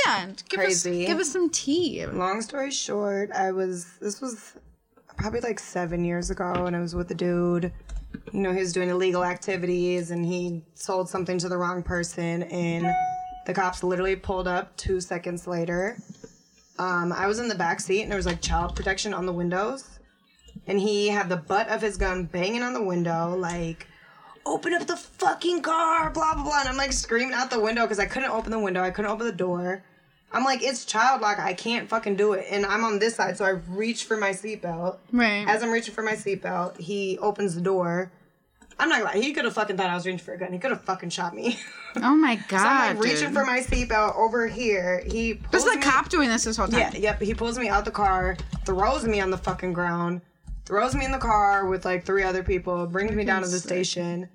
yeah give Crazy. us give us some tea Long story short, I was. This was probably like seven years ago, and I was with a dude. You know, he was doing illegal activities, and he sold something to the wrong person, and the cops literally pulled up two seconds later. Um, I was in the back seat, and there was like child protection on the windows, and he had the butt of his gun banging on the window, like. Open up the fucking car, blah blah blah. And I'm like screaming out the window because I couldn't open the window. I couldn't open the door. I'm like, it's child lock. I can't fucking do it. And I'm on this side, so I reach for my seatbelt. right As I'm reaching for my seatbelt, he opens the door. I'm not gonna lie, he could have fucking thought I was reaching for a gun. He could have fucking shot me. oh my so god I'm like reaching dude. for my seatbelt over here. He this pulls is a me- cop doing this this whole time Yeah, yep. He pulls me out the car, throws me on the fucking ground, throws me in the car with like three other people, brings me down to the station.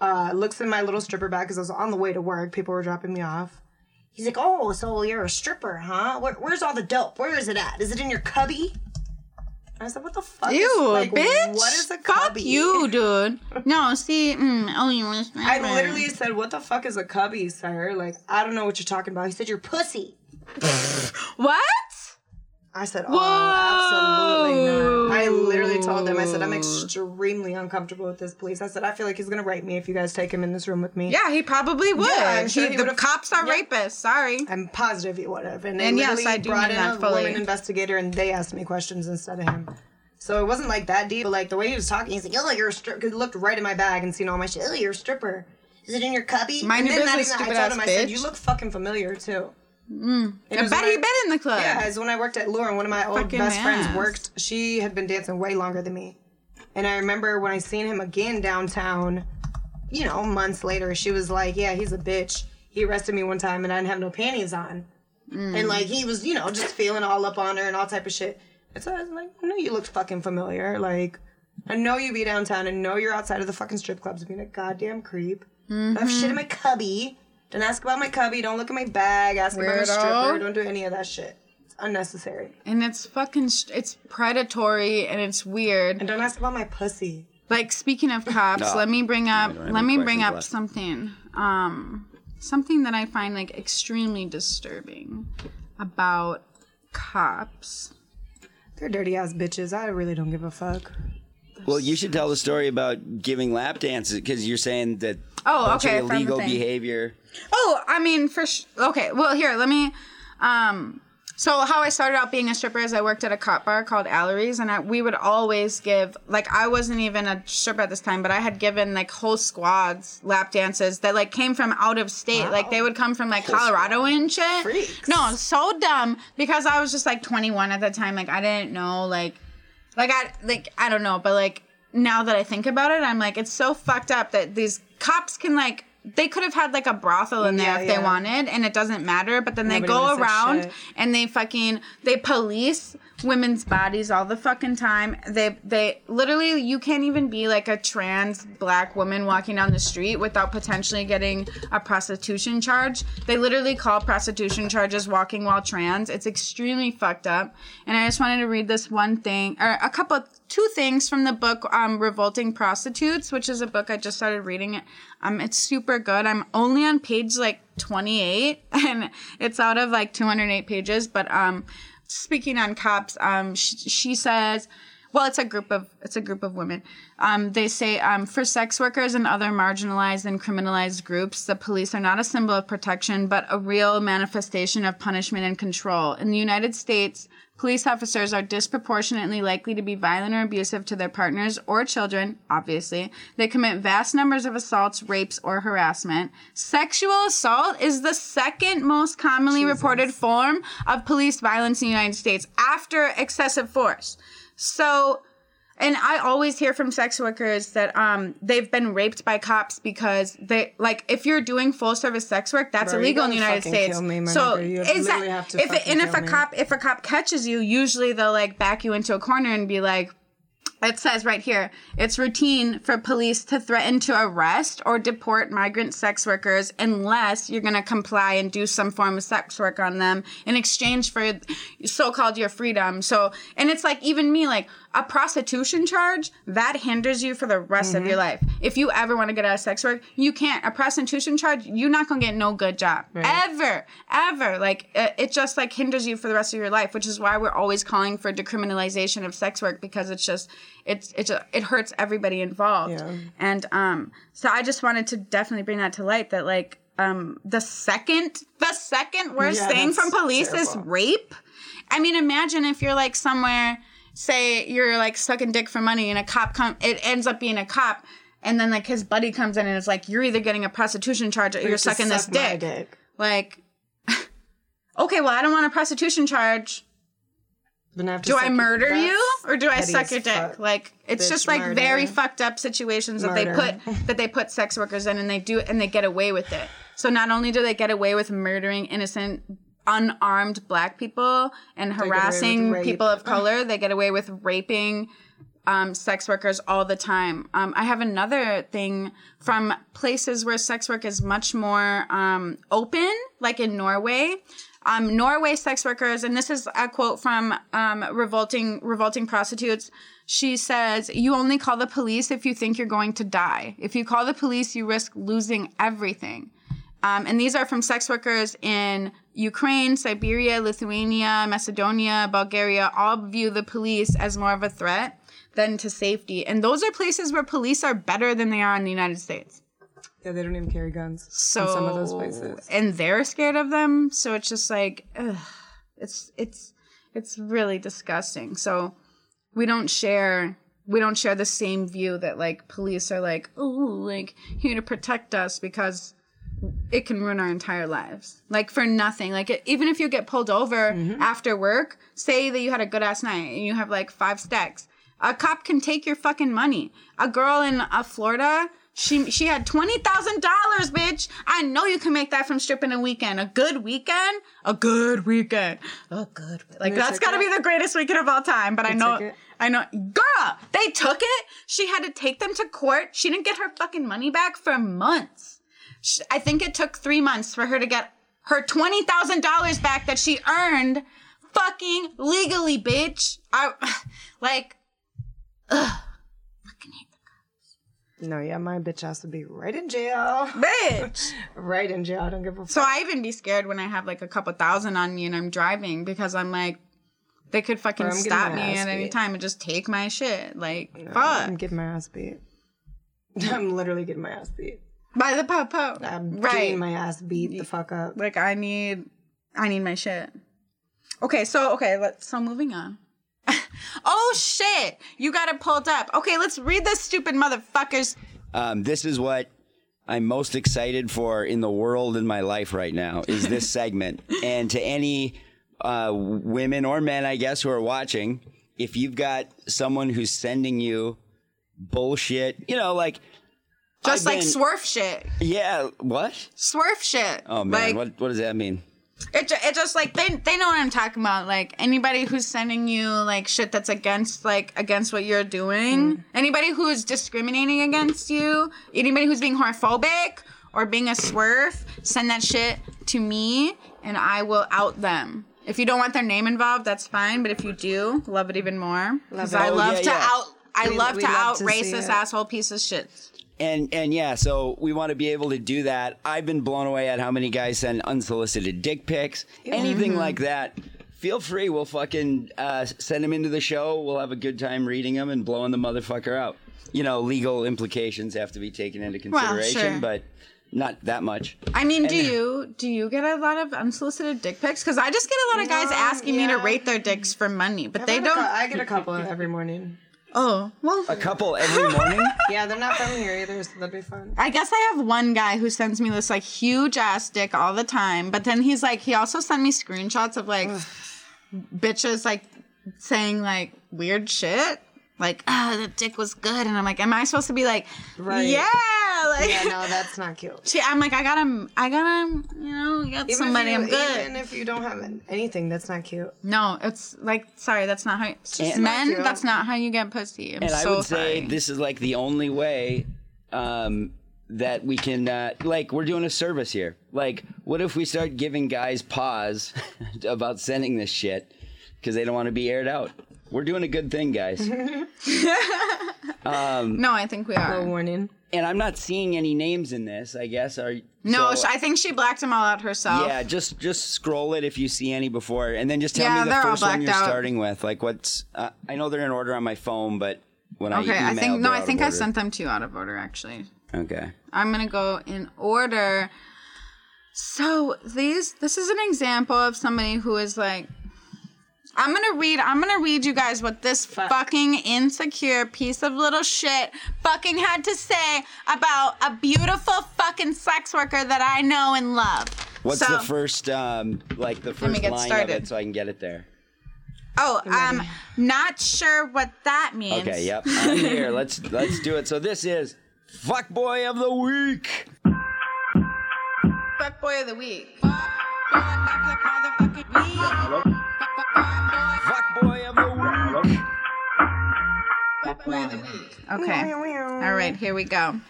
Uh, looks in my little stripper bag because I was on the way to work. People were dropping me off. He's like, "Oh, so you're a stripper, huh? Where, where's all the dope? Where is it at? Is it in your cubby?" I said, "What the fuck? is- Ew, like, bitch! What is a Fuck cubby?" you, dude. No, see, mm, oh, you want to I literally said, "What the fuck is a cubby, sir?" Like, I don't know what you're talking about. He said, "You're pussy." What? I said, "Oh, absolutely not." I literally told them, "I said I'm extremely uncomfortable with this police." I said, "I feel like he's gonna rape me if you guys take him in this room with me." Yeah, he probably would. Yeah, I'm sure He- he the cops are Yeah. rapists. Sorry. I'm positive he would have. And And yes, I do brought in that a fully. woman investigator, and they asked me questions instead of him. So it wasn't like that deep. But like the way he was talking, he's like, "Oh, you're a stripper." He looked right in my bag and seen all my shit. Oh, you're a stripper. Is it in your cubby? Mind and your business, stupid I told ass him, I said, bitch. "You look fucking familiar too." Mm. I bet he been in the club. Yeah, it's when I worked at Lure, and one of my old Fucking best friends worked. She had been dancing way longer than me, and I remember when I seen him again downtown. You know, months later, she was like, "Yeah, he's a bitch. He arrested me one time, and I didn't have no panties on, Mm. and like he was, you know, just feeling all up on her and all type of shit." And so I was like, "I know you looked fucking familiar. Like, I know you be downtown, and know you're outside of the fucking strip clubs being a goddamn creep. I have shit in my cubby." Don't ask about my cubby. Don't look at my bag. Ask about my Weirdo. stripper. Don't do any of that shit. It's unnecessary. And it's fucking, sh- it's predatory and it's weird. And don't ask about my pussy. Like speaking of cops, No. let me bring up, don't let me bring up left. something, um, something that I find like extremely disturbing about cops. They're dirty ass bitches. I really don't give a fuck. Well, you should tell the story about giving lap dances because you're saying that Oh, bunch okay, the illegal behavior. Oh, I mean, for sh- okay. Well, here, let me. Um, so how I started out being a stripper is I worked at a cop bar called Allery's, and I, we would always give like I wasn't even a stripper at this time, but I had given like whole squads lap dances that like came from out of state. Like they would come from like Colorado and shit. Freaks. No, so dumb because I was just like 21 at the time. Like I didn't know like like I like I don't know, but like now that I think about it, I'm like it's so fucked up that these cops can like they could have had like a brothel in there Yeah, if yeah. they wanted and it doesn't matter, but then they go around and they fucking they police women's bodies all the fucking time. They they literally you can't even be like a trans black woman walking down the street without potentially getting a prostitution charge. They literally call prostitution charges walking while trans. It's extremely fucked up. And I just wanted to read this one thing or a couple two things from the book um, Revolting Prostitutes, which is a book I just started reading. It. Um, it's super good. I'm only on page like 28, and it's out of like 208 pages. But um, speaking on cops, um, sh- she says well it's a group of it's a group of women. Um, they say um, for sex workers and other marginalized and criminalized groups the police are not a symbol of protection but a real manifestation of punishment and control. In the united states police officers are disproportionately likely to be violent or abusive to their partners or children obviously. They commit vast numbers of assaults rapes or harassment. Sexual assault is the second most commonly reported form of police violence in the united states after excessive force. So, and I always hear from sex workers that um they've been raped by cops because they like if you're doing full service sex work, that's Bro, illegal in the United States. me, so nigga. You is that have to if it, and if a me. cop if a cop catches you, usually they'll like back you into a corner and be like. It says right here, it's routine for police to threaten to arrest or deport migrant sex workers unless you're going to comply and do some form of sex work on them in exchange for so-called your freedom. So, and it's like even me, like a prostitution charge that hinders you for the rest of your life. If you ever want to get out of sex work, you can't. A prostitution charge, you're not going to get no good job ever, ever. Like it, it just like hinders you for the rest of your life, which is why we're always calling for decriminalization of sex work because it's just it's it's it hurts everybody involved. Yeah. And um, so I just wanted to definitely bring that to light that like um the second the second worst Yeah, thing from police is rape. I mean, imagine if you're like somewhere, say you're like sucking dick for money, and a cop come, it ends up being a cop, and then like his buddy comes in and it's like you're either getting a prostitution charge or you're sucking this suck my dick. dick. Like, okay, well I don't want a prostitution charge. Then I have to Do I murder you or do I suck your dick? Like it's just like very fucked up situations that they put that they put sex workers in and they do and they get away with it. So not only do they get away with murdering innocent unarmed black people and harassing people of color, they get away with raping um, sex workers all the time. Um, I have another thing from places where sex work is much more um, open, like in Norway. Um, Norway sex workers, and this is a quote from um, revolting revolting prostitutes. She says, "You only call the police if you think you're going to die. If you call the police, you risk losing everything." Um, and these are from sex workers in Ukraine, Siberia, Lithuania, Macedonia, Bulgaria. All view the police as more of a threat than to safety. And those are places where police are better than they are in the United States. Yeah, they don't even carry guns. So in some of those places. and they're scared of them. So it's just like, ugh, it's it's it's really disgusting. So we don't share we don't share the same view that like police are like oh like here to protect us because it can ruin our entire lives like for nothing like it, even if you get pulled over Mm-hmm. after work say that you had a good ass night and you have like five stacks a cop can take your fucking money a girl in uh, florida she she had twenty thousand dollars, bitch. I know you can make that from stripping a weekend. A good weekend, a good weekend, a good like that's got to be the greatest weekend of all time. But I know. I know, girl, they took it. She had to take them to court. She didn't get her fucking money back for months. I think it took three months for her to get her twenty thousand dollars back that she earned, fucking legally, bitch. I like, ugh, fucking hate No, yeah, my bitch has to be right in jail. bitch. right in jail. I don't give a fuck. So I even be scared when I have like a couple thousand on me and I'm driving because I'm like, they could fucking Bro, I'm getting stop me ass at any beat. time and just take my shit. Like, fuck. I'm getting my ass beat. I'm literally getting my ass beat. By the popo. I'm right. getting my ass beat the fuck up. like I need, I need my shit. Okay, so okay, let's. So moving on. oh shit! You got it pulled up. Okay, let's read this stupid motherfuckers. Um, this is what I'm most excited for in the world in my life right now is this segment. And to any uh, women or men, I guess, who are watching, if you've got someone who's sending you bullshit, you know, like Just I've like been- SWERF shit, yeah, what? SWERF shit. Oh man, like, what what does that mean? It, it just like they they know what I'm talking about. Like anybody who's sending you like shit that's against like against what you're doing. Mm. Anybody who's discriminating against you. Anybody who's being homophobic or being a SWERF. Send that shit to me and I will out them. If you don't want their name involved, that's fine. But if you do, love it even more. Because it. I Oh, love yeah, to yeah. out. I We- love we to love out to see racist asshole piece of shit. And and yeah, so we want to be able to do that. I've been blown away at how many guys send unsolicited dick pics, anything Mm-hmm. like that. Feel free. We'll fucking uh, send them into the show. We'll have a good time reading them and blowing the motherfucker out. You know, legal implications have to be taken into consideration, sure. but not that much. I mean, do you do you get a lot of unsolicited dick pics? Because I just get a lot of guys No, asking me to rate their dicks for money, but they I get a don't. I get a couple every morning. Oh well, A couple every morning. Yeah, they're not from here either, so that'd be fun. I guess I have one guy who sends me this like huge ass dick all the time, but then he's like, he also sent me screenshots of like bitches like saying like weird shit. Like, ah, the dick was good. And I'm like, am I supposed to be like, Right. yeah? Like, Yeah, no, that's not cute. She- I'm like, I gotta, I gotta, you know, get Even somebody. if you, I'm good. Even if you don't have anything, that's not cute. No, it's like, sorry, that's not how. It's just men, Not that's not how you get pussy. I'm And so I would say this is like the only way um, that we can, uh, like, we're doing a service here. Like, what if we start giving guys pause about sending this shit because they don't want to be aired out? We're doing a good thing, guys. no, I think we A are. warning. and I'm not seeing any names in this. I guess are No, so- I think she blacked them all out herself. yeah, just just scroll it if you see any before, and then just tell Yeah, me the first one you're out. starting with. Like, what's? Uh, I know they're in order on my phone, but when I Okay, I think no, I think I sent them to you out of order actually. Okay. I'm gonna go in order. So these this is an example of somebody who is like I'm gonna read I'm gonna read you guys what this fucking insecure piece of little shit fucking had to say about a beautiful fucking sex worker that I know and love. What's So- the first, um, like the first get line of started. it, so I can get it there? Oh, I'm um not sure what that means. Okay, yep, I'm here. Let's let's do it. So this is fuck boy of the week. Fuck boy of the week. Fuck boy of the motherfucking week. Fuck Fuck of the week. Okay. All right, here we go.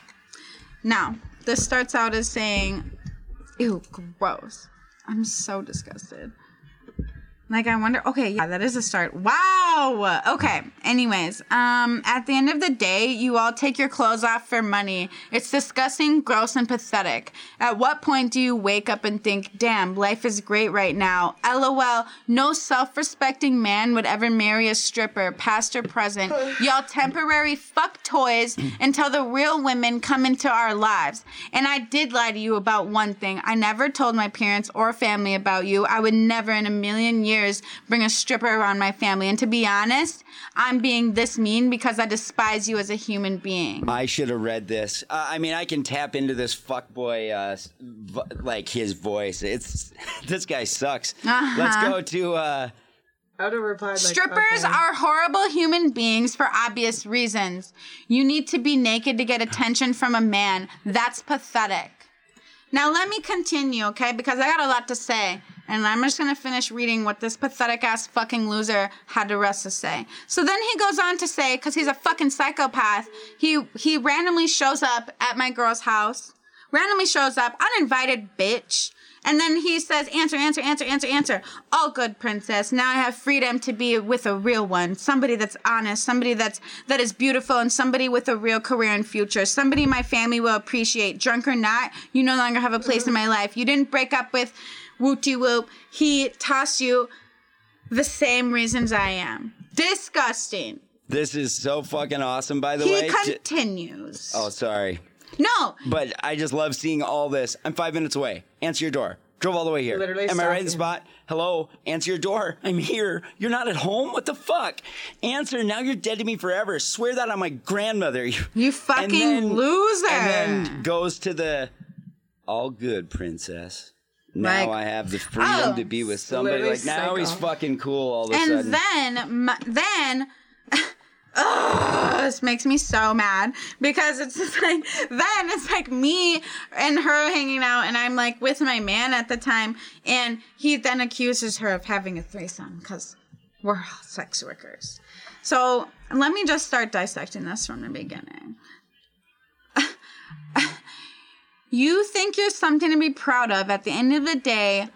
Now, this starts out as saying, ew, gross. I'm so disgusted. Like I wonder okay, yeah, that is a start. Wow. Okay. Anyways, um at the end of the day, you all take your clothes off for money. It's disgusting, gross and pathetic. At what point do you wake up and think, "Damn, life is great right now." LOL. No self-respecting man would ever marry a stripper, past or present. Y'all temporary fuck toys until the real women come into our lives. And I did lie to you about one thing. I never told my parents or family about you. I would never in a million years bring a stripper around my family. And to be honest, I'm being this mean because I despise you as a human being. I should have read this. Uh, I mean, I can tap into this fuck boy, uh, s- vo- like his voice. It's this guy sucks. Uh-huh. Let's go to. Uh, I would have replied like Strippers okay. are horrible human beings for obvious reasons. You need to be naked to get attention from a man. That's pathetic. Now let me continue, okay? Because I got a lot to say. And I'm just gonna finish reading what this pathetic ass fucking loser had to rest to say. So then he goes on to say, because he's a fucking psychopath, he he randomly shows up at my girl's house. Randomly shows up, uninvited bitch. And then he says, answer, answer, answer, answer, answer. All good, princess. Now I have freedom to be with a real one. Somebody that's honest, somebody that's that is beautiful, and somebody with a real career and future. Somebody my family will appreciate. Drunk or not, you no longer have a place in my life. You didn't break up with Wooty Whoop. He tossed you the same reasons I am. Disgusting. this is so fucking awesome, by the He way. J- continues. oh, sorry. No, But I just love seeing all this. I'm five minutes away. Answer your door. Drove all the way here. Literally Am I right in the spot? Hello? Answer your door. I'm here. You're not at home? What the fuck? Answer. Now you're dead to me forever. Swear that on my grandmother. you fucking then- loser. And then goes to the all good princess. Now Like- I have the freedom Oh. to be with somebody. Like now he's fucking cool all of a sudden. and then then Ugh, oh, this makes me so mad because it's just like then it's like me and her hanging out and I'm like with my man at the time and he then accuses her of having a threesome because we're all sex workers. So let me just start dissecting this from the beginning. You think you're something to be proud of. At the end of the day,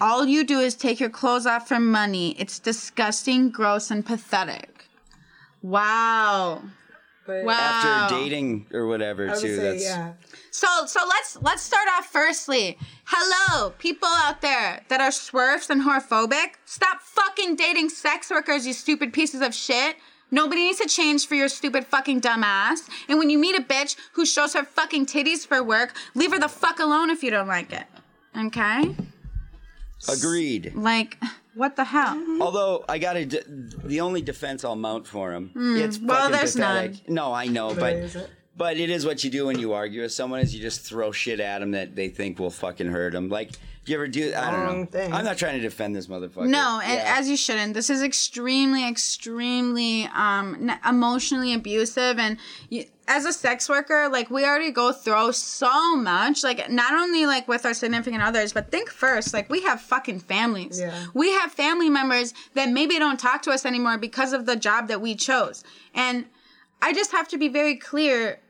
all you do is take your clothes off for money. It's disgusting, gross, and pathetic. Wow. But Wow. After dating or whatever, I would too. say, that's yeah. So so let's let's start off firstly. Hello, people out there that are swerfs and horphobic. Stop fucking dating sex workers, you stupid pieces of shit. Nobody needs to change for your stupid fucking dumbass. And when you meet a bitch who shows her fucking titties for work, leave her the fuck alone if you don't like it. Okay? agreed. Like, what the hell? Although I got to, d- the only defense I'll mount for him, it's Hmm. well, fucking there's pathetic. No, I know, but is it? But it is what you do when you argue with someone is you just throw shit at them that they think will fucking hurt them. Like, do you ever do? I don't know. Wrong thing. I'm not trying to defend this motherfucker. No, and Yeah. as you shouldn't. This is extremely, extremely um, emotionally abusive. And you, as a sex worker, like we already go through so much. Like not only like with our significant others, but think first. Like we have fucking families. Yeah. We have family members that maybe don't talk to us anymore because of the job that we chose. And I just have to be very clear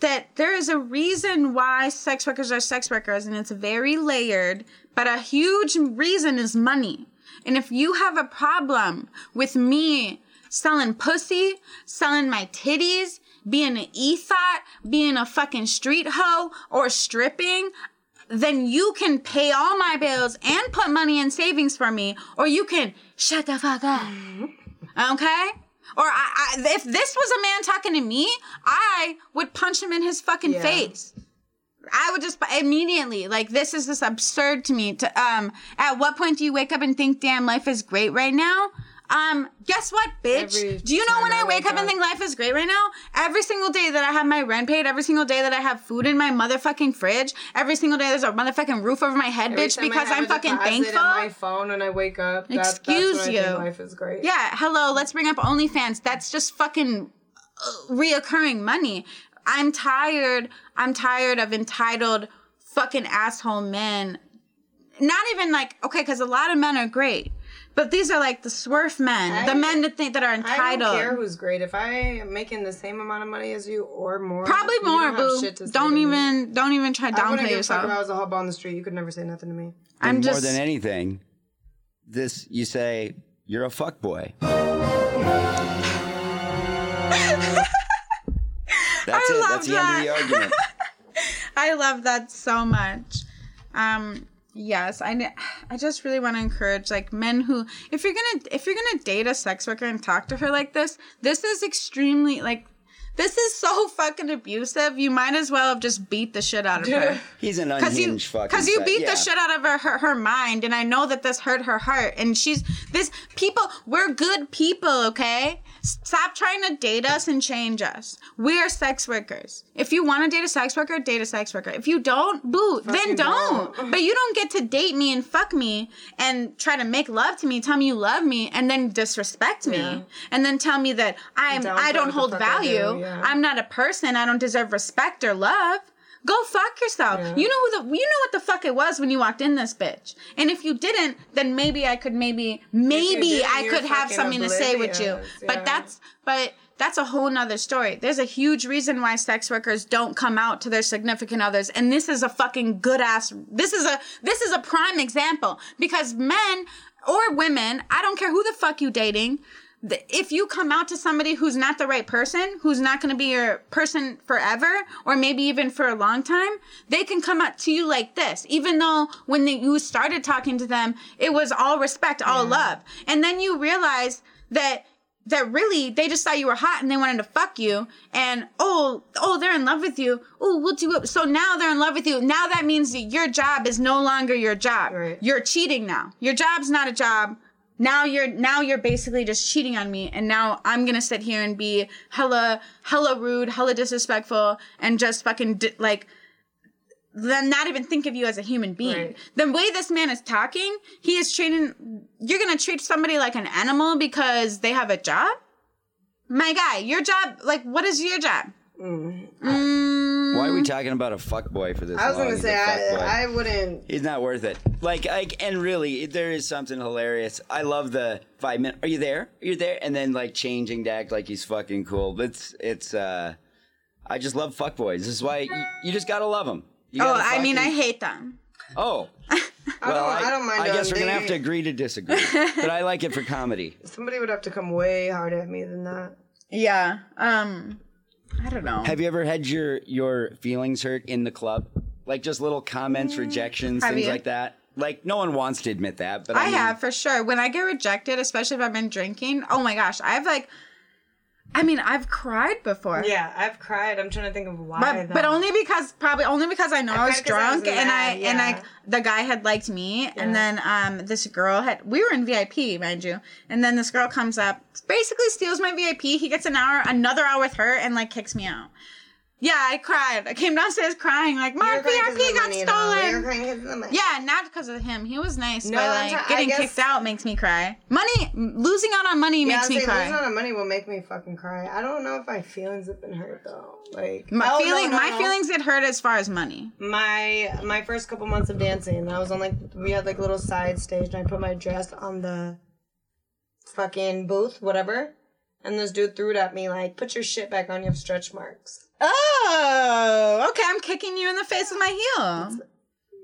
that there is a reason why sex workers are sex workers and it's very layered, but a huge reason is money. And if you have a problem with me selling pussy, selling my titties, being an e-thot, being a fucking street hoe, or stripping, then you can pay all my bills and put money in savings for me, or you can shut the fuck up. Mm-hmm. Okay? Or I, I, if this was a man talking to me, I would punch him in his fucking Yeah. face. I would just immediately like this is just absurd to me. To um, at what point do you wake up and think, "Damn, life is great right now"? Um, guess what, bitch? Every do you know when I, I wake wake up and think life is great right now? Every single day that I have my rent paid, every single day that I have food in my motherfucking fridge, every single day there's a motherfucking roof over my head, Every bitch, because I'm fucking thankful. My phone when I wake up. That, Excuse that's when I you. life is great. Yeah, hello, let's bring up OnlyFans. That's just fucking uh, reoccurring money. I'm tired. I'm tired of entitled fucking asshole men. Not even like, okay, because a lot of men are great. But these are like the swerf men, I- the men that think that are entitled. I don't care who's great. If I am making the same amount of money as you or more, Probably you more, don't have boo. shit to say Don't to me. even, don't even try to I wouldn't downplay give a fuck yourself. if I was a hobo on the street. You could never say nothing to me. I'm more just than anything, this you say you're a fuck boy. That's it. love That's the end of the argument. I love that so much. Um, yes, I, I just really want to encourage like men who, if you're gonna, if you're gonna date a sex worker and talk to her like this, this is extremely like, this is so fucking abusive. You might as well have just beat the shit out of her. He's an Cause you, unhinged fucking. cause you beat yeah. the shit out of her, her her mind, and I know that this hurt her heart. And she's this people. We're good people, okay? Stop trying to date us and change us. We are sex workers. If you want to date a sex worker, date a sex worker. If you don't, boo, then don't. don't. But you don't get to date me and fuck me and try to make love to me, tell me you love me, and then disrespect me, Yeah. and then tell me that I'm Don't I don't hold fuck I do, value. yeah. I'm not a person. I don't deserve respect or love. Go fuck yourself. Yeah. You know who the you know what the fuck it was when you walked in this bitch. And if you didn't, then maybe I could maybe maybe I could have something to say with you. yeah. But that's but that's a whole nother story. There's a huge reason why sex workers don't come out to their significant others. And this is a fucking good ass this is a this is a prime example. Because men or women, I don't care who the fuck you dating, if you come out to somebody who's not the right person, who's not going to be your person forever, or maybe even for a long time, they can come up to you like this. Even though when they, you started talking to them, it was all respect, all love, and then you realize that that really they just thought you were hot and they wanted to fuck you. And oh oh they're in love with you. Oh we'll do it. So now they're in love with you. Now that means that your job is no longer your job. Right. you're cheating now. Your job's not a job now you're now you're basically just cheating on me and now i'm gonna sit here and be hella hella rude hella disrespectful and just fucking di- like then not even think of you as a human being. Right. the way this man is talking he is treating you're gonna treat somebody like an animal because they have a job? My guy your job like what is your job Mm, Why are we talking about a fuck boy for this? I was long? gonna He's say a fuckboy. I, I wouldn't. He's not worth it. Like, I, and really, there is something hilarious. I love the five minute. Are you there? Are you there? And then like changing to act like he's fucking cool. It's it's. uh I just love fuckboys. This is why you, you just gotta love them. You oh i mean i hate them Oh, I don't, I don't mind. I guess them. we're gonna have to agree to disagree. but I like it for comedy. Somebody would have to come way harder at me than that. Yeah. Um, I don't know. Have you ever had your your feelings hurt in the club? Like just little comments, rejections, Mm, have things you? like that. Like no one wants to admit that, but I I, mean, have for sure. When I get rejected, especially if I've been drinking, oh my gosh, I've like, I mean, I've cried before. Yeah, I've cried. I'm trying to think of why. But, though. but only because probably only because I know I, was cried 'cause I was drunk and I mad, and yeah. like the guy had liked me and then um this girl had we were in VIP mind you and then this girl comes up basically steals my VIP he gets an hour another hour with her and like kicks me out yeah I cried I came downstairs crying like my You're crying 'cause of VIP got stolen of the money. yeah not because of him he was nice No, but like getting guess- kicked out makes me cry money losing out on money Yeah, makes me cry losing out on money will make me fucking cry. I don't know if my feelings have been hurt though. Like my Oh, feeling no, my no. feelings get hurt as far as money my my first couple months of dancing, I was on like we had like a little side stage, and I put my dress on the fucking booth, whatever. And this dude threw it at me like, "Put your shit back on. You have stretch marks." Oh, okay. I'm kicking you in the face with my heel.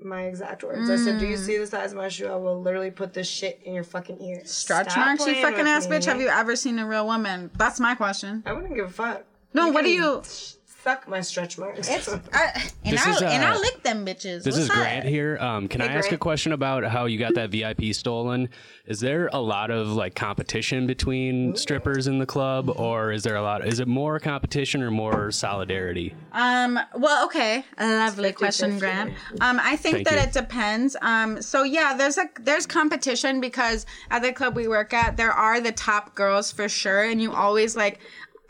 My exact words. I said, "Do you see hmm. the size of my shoe? I will literally put this shit in your fucking ear." Stretch marks, you fucking ass me. bitch. Have you ever seen a real woman? That's my question. I wouldn't give a fuck. No, what do you? Suck my stretch marks. I, and This I is, and uh, I lick them bitches. This What's is that? Grant here. Um, can I ask a question about how you got that VIP stolen? Is there a lot of like competition between strippers in the club, or is there a lot? Is it more competition or more solidarity? Um. Well, okay. A lovely question, 50-50. Grant. Um. I think Thank that you. it depends. Um. So yeah, there's a there's competition because at the club we work at, there are the top girls for sure, and you always like.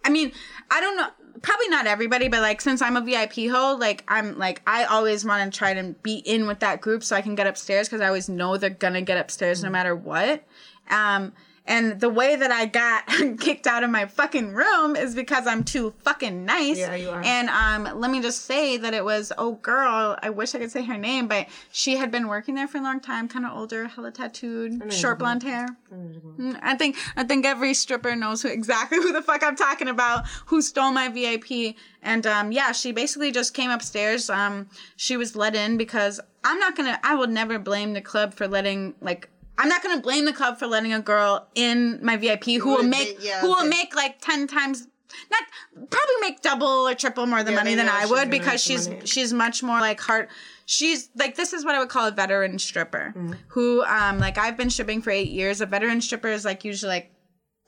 I mean, I don't know. Probably not everybody, but like since I'm a VIP hold, like I'm like I always want to try to be in with that group so I can get upstairs because I always know they're gonna get upstairs no matter what. Um, and the way that I got kicked out of my fucking room is because I'm too fucking nice. Yeah, you are. And um, let me just say that it was oh girl, I wish I could say her name, but she had been working there for a long time, kind of older, hella tattooed, short blonde hair. Mm, I think I think every stripper knows who exactly who the fuck I'm talking about, who stole my VIP. And um, yeah, she basically just came upstairs. Um, she was let in because I'm not gonna. I will never blame the club for letting like. I'm not gonna blame the club for letting a girl in my VIP who will make yeah, who will make like ten times not probably make double or triple more the Yeah, money than I would because she's money. she's much more like heart she's like this is what I would call a veteran stripper Mm. who um like I've been stripping for eight years. A veteran stripper is like usually like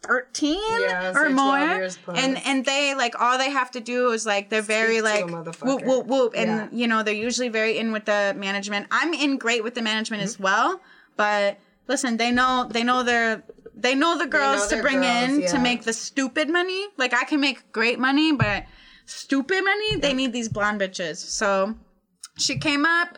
13 Yeah, or say 12 more and and they like all they have to do is like they're very Speak to a like whoop whoop whoop and Yeah. you know they're usually very in with the management i'm in great with the management as Mm-hmm. well but listen they know they know their they know the girls to bring girls, in to make the stupid money like i can make great money but stupid money they need these blonde bitches so she came up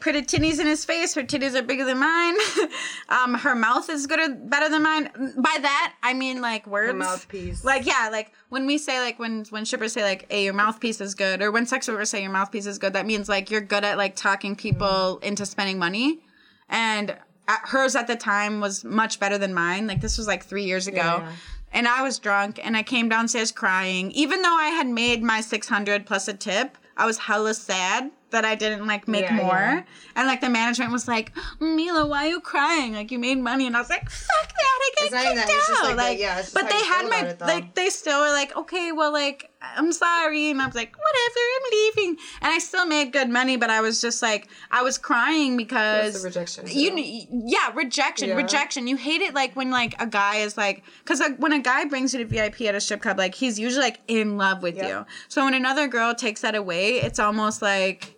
pretty titties in his face. Her titties are bigger than mine. um, her mouth is good or better than mine. By that, I mean like words. mouthpiece. Like yeah, like when we say like when when shippers say like, "Hey, your mouthpiece is good," or when sex workers say your mouthpiece is good, that means like you're good at like talking people into spending money. And hers at the time was much better than mine. Like this was like three years ago. Yeah. And I was drunk and I came downstairs crying. Even though I had made my 600 plus a tip, I was hella sad that I didn't like make Yeah, more. yeah. And like the management was like, Mila, why are you crying? Like you made money. And I was like, fuck that. I get kicked that, out. like Like, yeah, but they had my, like, they still were like, okay, well, like, I'm sorry. And I was like, whatever, I'm leaving. And I still made good money, but I was just like, I was crying because the rejection, You, too. yeah, rejection, Yeah. rejection. You hate it like when like a guy is like, because like, when a guy brings you to VIP at a strip club, like he's usually like in love with Yeah. you. So when another girl takes that away, it's almost like.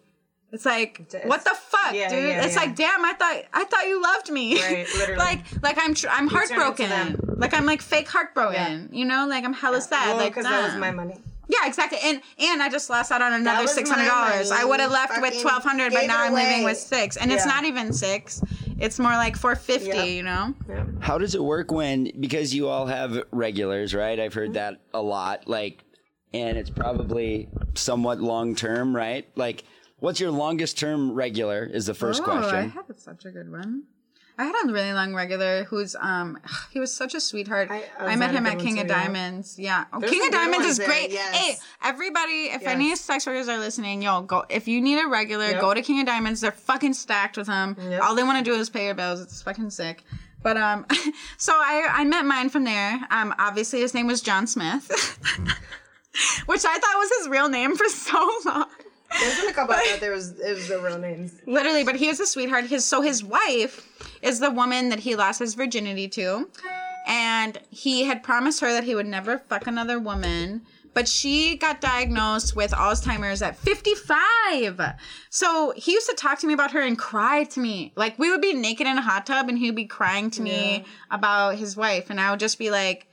It's like It's- what the fuck, yeah, dude? yeah, it's like, damn, I thought I thought you loved me. Right, literally. like, like I'm tr- I'm heartbroken. Like I'm like fake heartbroken. You know, like I'm hella sad. Well, like because that was my money. Yeah, exactly. And and I just lost out on another six hundred dollars. I would have left with Fucking twelve hundred, but now I'm leaving with six, and it's not even six. It's more like four fifty. Yeah. You know. How does it work when because you all have regulars, right? I've Mm-hmm. heard that a lot. Like, and it's probably somewhat long term, right? Like, what's your longest term regular? Is the first Oh, I have such a good one. I had a really long regular who's um he was such a sweetheart. I- I, I met him at King of yeah. Diamonds. Yeah. Oh, There's King of Diamonds is great. yes. Hey, everybody, if any sex workers are listening, yo, go if you need a regular, Yep. go to King of Diamonds. They're fucking stacked with them. Yep. All they want to do is pay your bills. It's fucking sick. But um, so I I met mine from there. Um, obviously his name was John Smith, which I thought was his real name for so long. There's a couple that there was it was the real names. Literally, but he was a sweetheart. His so his wife is the woman that he lost his virginity to, and he had promised her that he would never fuck another woman. But she got diagnosed with Alzheimer's at 55. So he used to talk to me about her and cry to me. Like we would be naked in a hot tub and he'd be crying to me about his wife. And I would just be like,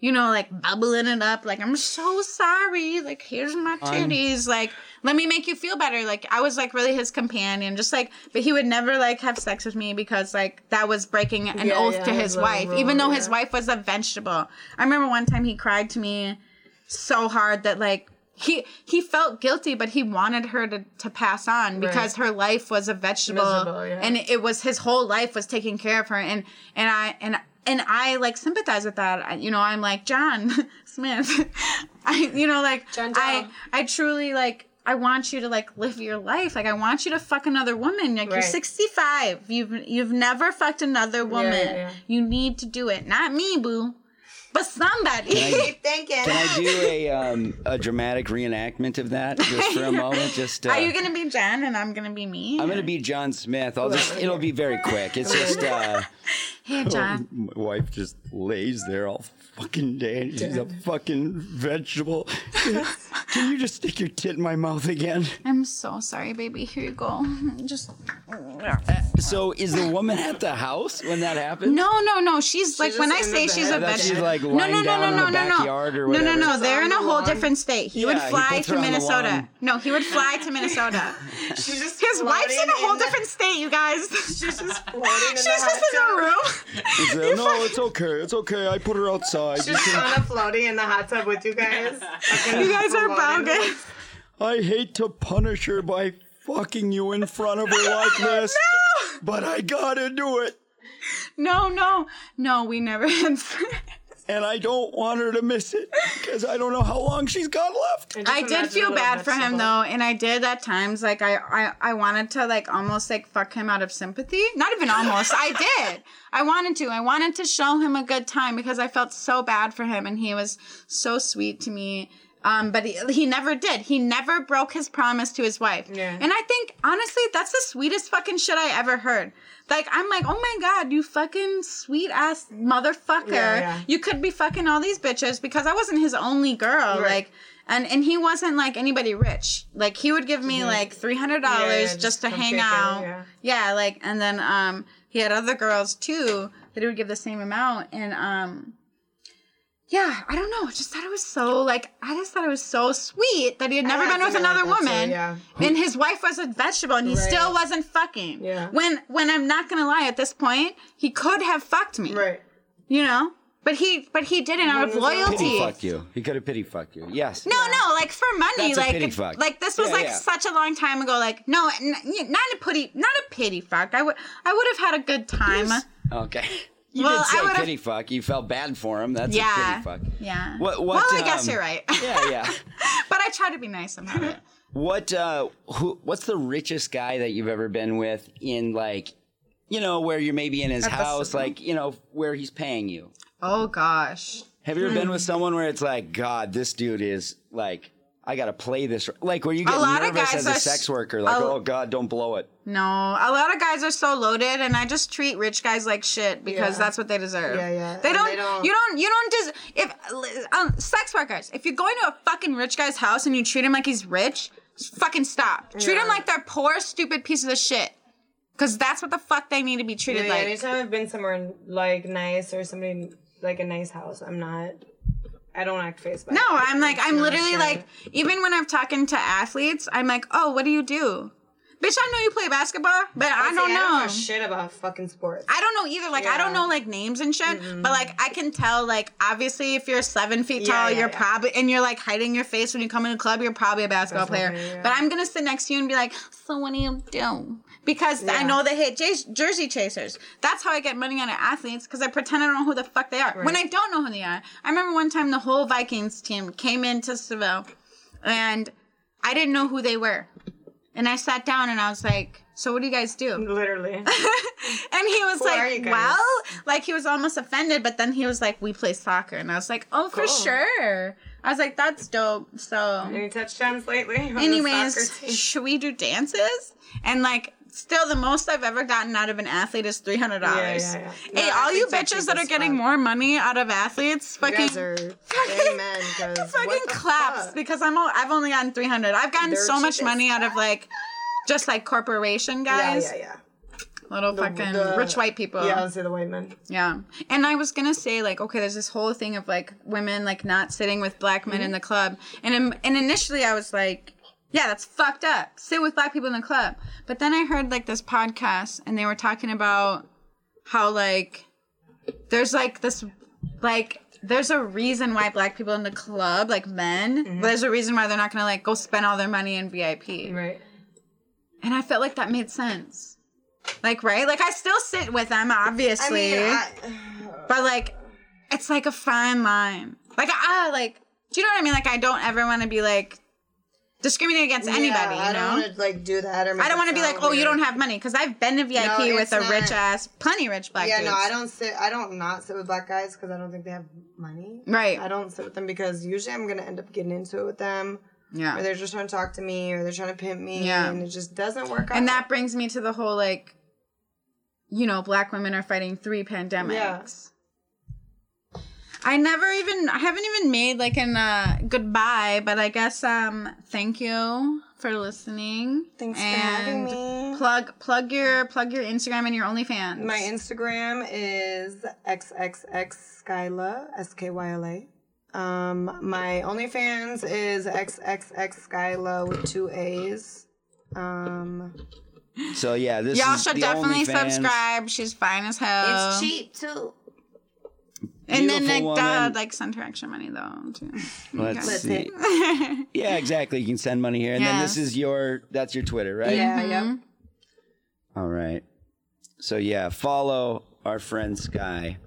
you know, like bubbling it up, like I'm so sorry. Like here's my titties. like let me make you feel better. Like I was like really his companion, just like. But he would never like have sex with me because like that was breaking an Yeah, oath yeah, to his his wife, rule, even though his wife was a vegetable. I remember one time he cried to me so hard that like. He he felt guilty, but he wanted her to, to pass on because her life was a vegetable, yeah. and it was his whole life was taking care of her, and and I and and I like sympathize with that. I- You know, I'm like John Smith. I you know like John I I truly like I want you to like live your life. Like I want you to fuck another woman. Like you're 65. You've you've never fucked another woman. yeah, yeah. You need to do it. Not me, boo. But somebody. Keep thinking. Can I do a um, a dramatic reenactment of that just for a moment? Just uh, Are you gonna be Jen and I'm gonna be me? I'm gonna be John Smith. I'll just it'll be very quick. It's just uh, Hey John. my wife just lays there all fucking day and she's a fucking vegetable. Can you just stick your tit in my mouth again? I'm so sorry, baby. Here you go. Just uh, So is the woman at the house when that happens? No, no, no. She's, like when I say the she's bed. a I thought she's, vegetable. like, no, lying no, no, down no, in no, the no, no. backyard or No, no, no. Just They're in a whole lawn. different state. He would Yeah, he fly puts to her on the Minnesota. No, he would fly to Minnesota. She's just His wife's in a whole the- different state, you guys. She's just floating in She's the just hot in a tub. room. Is there- no, it's okay. It's okay. I put her outside. You Just can- kind of floating in the hot tub with you guys. You guys are Floating. bogus. I hate to punish her by fucking you in front of her like this, no! but I gotta do it. No, no, no. We never had sex. And I don't want her to miss it because I don't know how long she's got left. And just I did feel bad for him though, and I did at times. Like I, I, I wanted to like almost like fuck him out of sympathy. Not even almost. I did. I wanted to. I wanted to show him a good time because I felt so bad for him, and he was so sweet to me. Um, but he, he never did. He never broke his promise to his wife. Yeah. And I think honestly, that's the sweetest fucking shit I ever heard. Like I'm like, oh my god, you fucking sweet ass motherfucker. Yeah, yeah. You could be fucking all these bitches because I wasn't his only girl. Right. Like and and he wasn't like anybody rich. Like he would give me like three hundred dollars Mm-hmm. Yeah, yeah, just, just to hang out. yeah. yeah, like and then um he had other girls too that he would give the same amount and um yeah, I don't know. I just thought it was so like I just thought it was so sweet that he had never been with another that too, woman. yeah. And his wife was a vegetable and he Right. still wasn't fucking. Yeah. When when I'm not gonna lie, at this point, he could have fucked me. Right. You know? But he but he didn't out of When was that? loyalty. Pity fuck you. He could have pity fucked you. Yes. No, no, like for money, That's a like pity fuck. like this was Yeah, like yeah. such a long time ago. Like no, n- not a pity, not a pity fuck. I would I would have had a good time. Okay. You Well, did say pity fuck. You felt bad for him. That's a Yeah, pity fuck. yeah. What- what, well, I guess um, you're right. Yeah, yeah. but I try to be nice about it. What uh who what's the richest guy that you've ever been with in like you know, where you're maybe in his At house, like, you know, where he's paying you. Oh gosh. Have you ever Hmm. been with someone where it's like, God, this dude is like I gotta play this like where you get lot of nervous guys as a sex s- worker, like, a- oh God, don't blow it. No, a lot of guys are so loaded, and I just treat rich guys like shit because Yeah. that's what they deserve. Yeah, yeah. They don't, they don't- You don't. You don't. Des- if um, sex workers, if you're going to a fucking rich guy's house and you treat him like he's rich, fucking stop. Treat Yeah. him like they're poor, stupid pieces of shit. Because that's what the fuck they need to be treated Yeah, like. anytime I've been somewhere like nice or somebody like a nice house, I'm not. I don't act face by No, it. I'm like, I'm literally good. like, even when I'm talking to athletes, I'm like, oh, what do you do? Bitch, I know you play basketball, but I See, don't I know. don't know shit about fucking sports. I don't know either. Like I don't know like names and shit, but like I can tell. Like obviously, if you're seven feet tall, yeah, you're yeah. probably and you're like hiding your face when you come in a club. You're probably a basketball Basketball player. yeah. But I'm gonna sit next to you and be like, "So what do you do?" Because I know they hate jersey chasers. That's how I get money out of athletes because I pretend I don't know who the fuck they are when I don't know who they are. I remember one time the whole Vikings team came into Seville, and I didn't know who they were, and I sat down and I was like, "So what do you guys do?" Literally. And he was Who like, well, like he was almost offended, but then he was like, we play soccer. And I was like, oh, for sure. I was like, that's dope. So, Any touchdowns lately? on the soccer anyways, should we do dances? And like, still, the most I've ever gotten out of an athlete is $300. Yeah, yeah, yeah. Hey, No, all you bitches that are getting fuck. more money out of athletes, fucking. are Fucking what the claps fuck? because I'm all, I've only gotten 300. I've gotten They're so much money out of like just like corporation guys, yeah, yeah. Yeah. Little The- fucking the- rich white people. Yeah, I would say the white men. Yeah. And I was going to say like okay there's this whole thing of like women like not sitting with black men mm-hmm. in the club. And and initially I was like yeah, that's fucked up. Sit with black people in the club. But then I heard like this podcast and they were talking about how like there's like this like there's a reason why black people in the club, like men, there's a reason why they're not gonna like go spend all their money in VIP. Right. And I felt like that made sense. Like, right? Like I still sit with them, I obviously. mean, I, But like, it's like a fine line. Like ah, like do you know what I mean? Like I don't ever want to be like discriminating against anybody. yeah, you I know. don't want to like do that or. I don't want to be like, oh, you don't have money, because I've been to VIP No, with a not. rich ass, plenty rich black Yeah, dudes. no, I don't sit. I don't not sit with black guys because I don't think they have money. Right. I don't sit with them because usually I'm gonna end up getting into it with them, Yeah. or they're just trying to talk to me, or they're trying to pimp me, Yeah. and it just doesn't work out. And that brings me to the whole like, you know, black women are fighting three pandemics. Yeah. I never even, I haven't even made like an uh, goodbye, but I guess um, thank you for listening. Thanks for having me. Plug, plug your, plug your Instagram and your OnlyFans. My Instagram is xxxskyla s k y l a. Um, my OnlyFans is xxxskyla with two A's. Um, So yeah, this Y'all is should the definitely OnlyFans. subscribe. She's fine as hell. it's cheap too. And then Beautiful like duh, woman. like send her extra money though too. Let's Okay. see. Yeah, exactly. You can send money here, and then this is your that's your Twitter, right? Yeah, Mm-hmm. yeah. All right. So yeah, follow our friend Sky,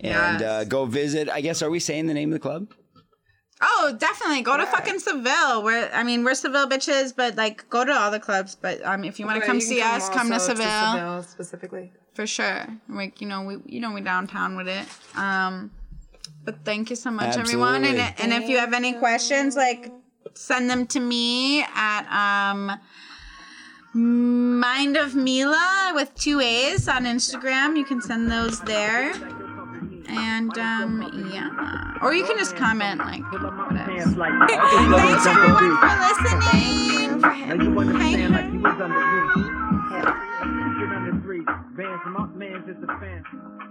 and Yes. uh, go visit. I guess are we saying the name of the club? Oh, definitely. Go to fucking Seville. We're I mean, we're Seville bitches, but like go to all the clubs. But um if you want to But come you can see us, come to also Seville. Seville specifically. For sure. Like, you know, we you know we downtown with it. Um but thank you so much everyone. And and if you have any questions, like send them to me at um Mind of Mila with two A's on Instagram. You can send those there. And um yeah. Or you can just comment like whatever. Hands like Thanks everyone for listening. Now from up, man's just a fan.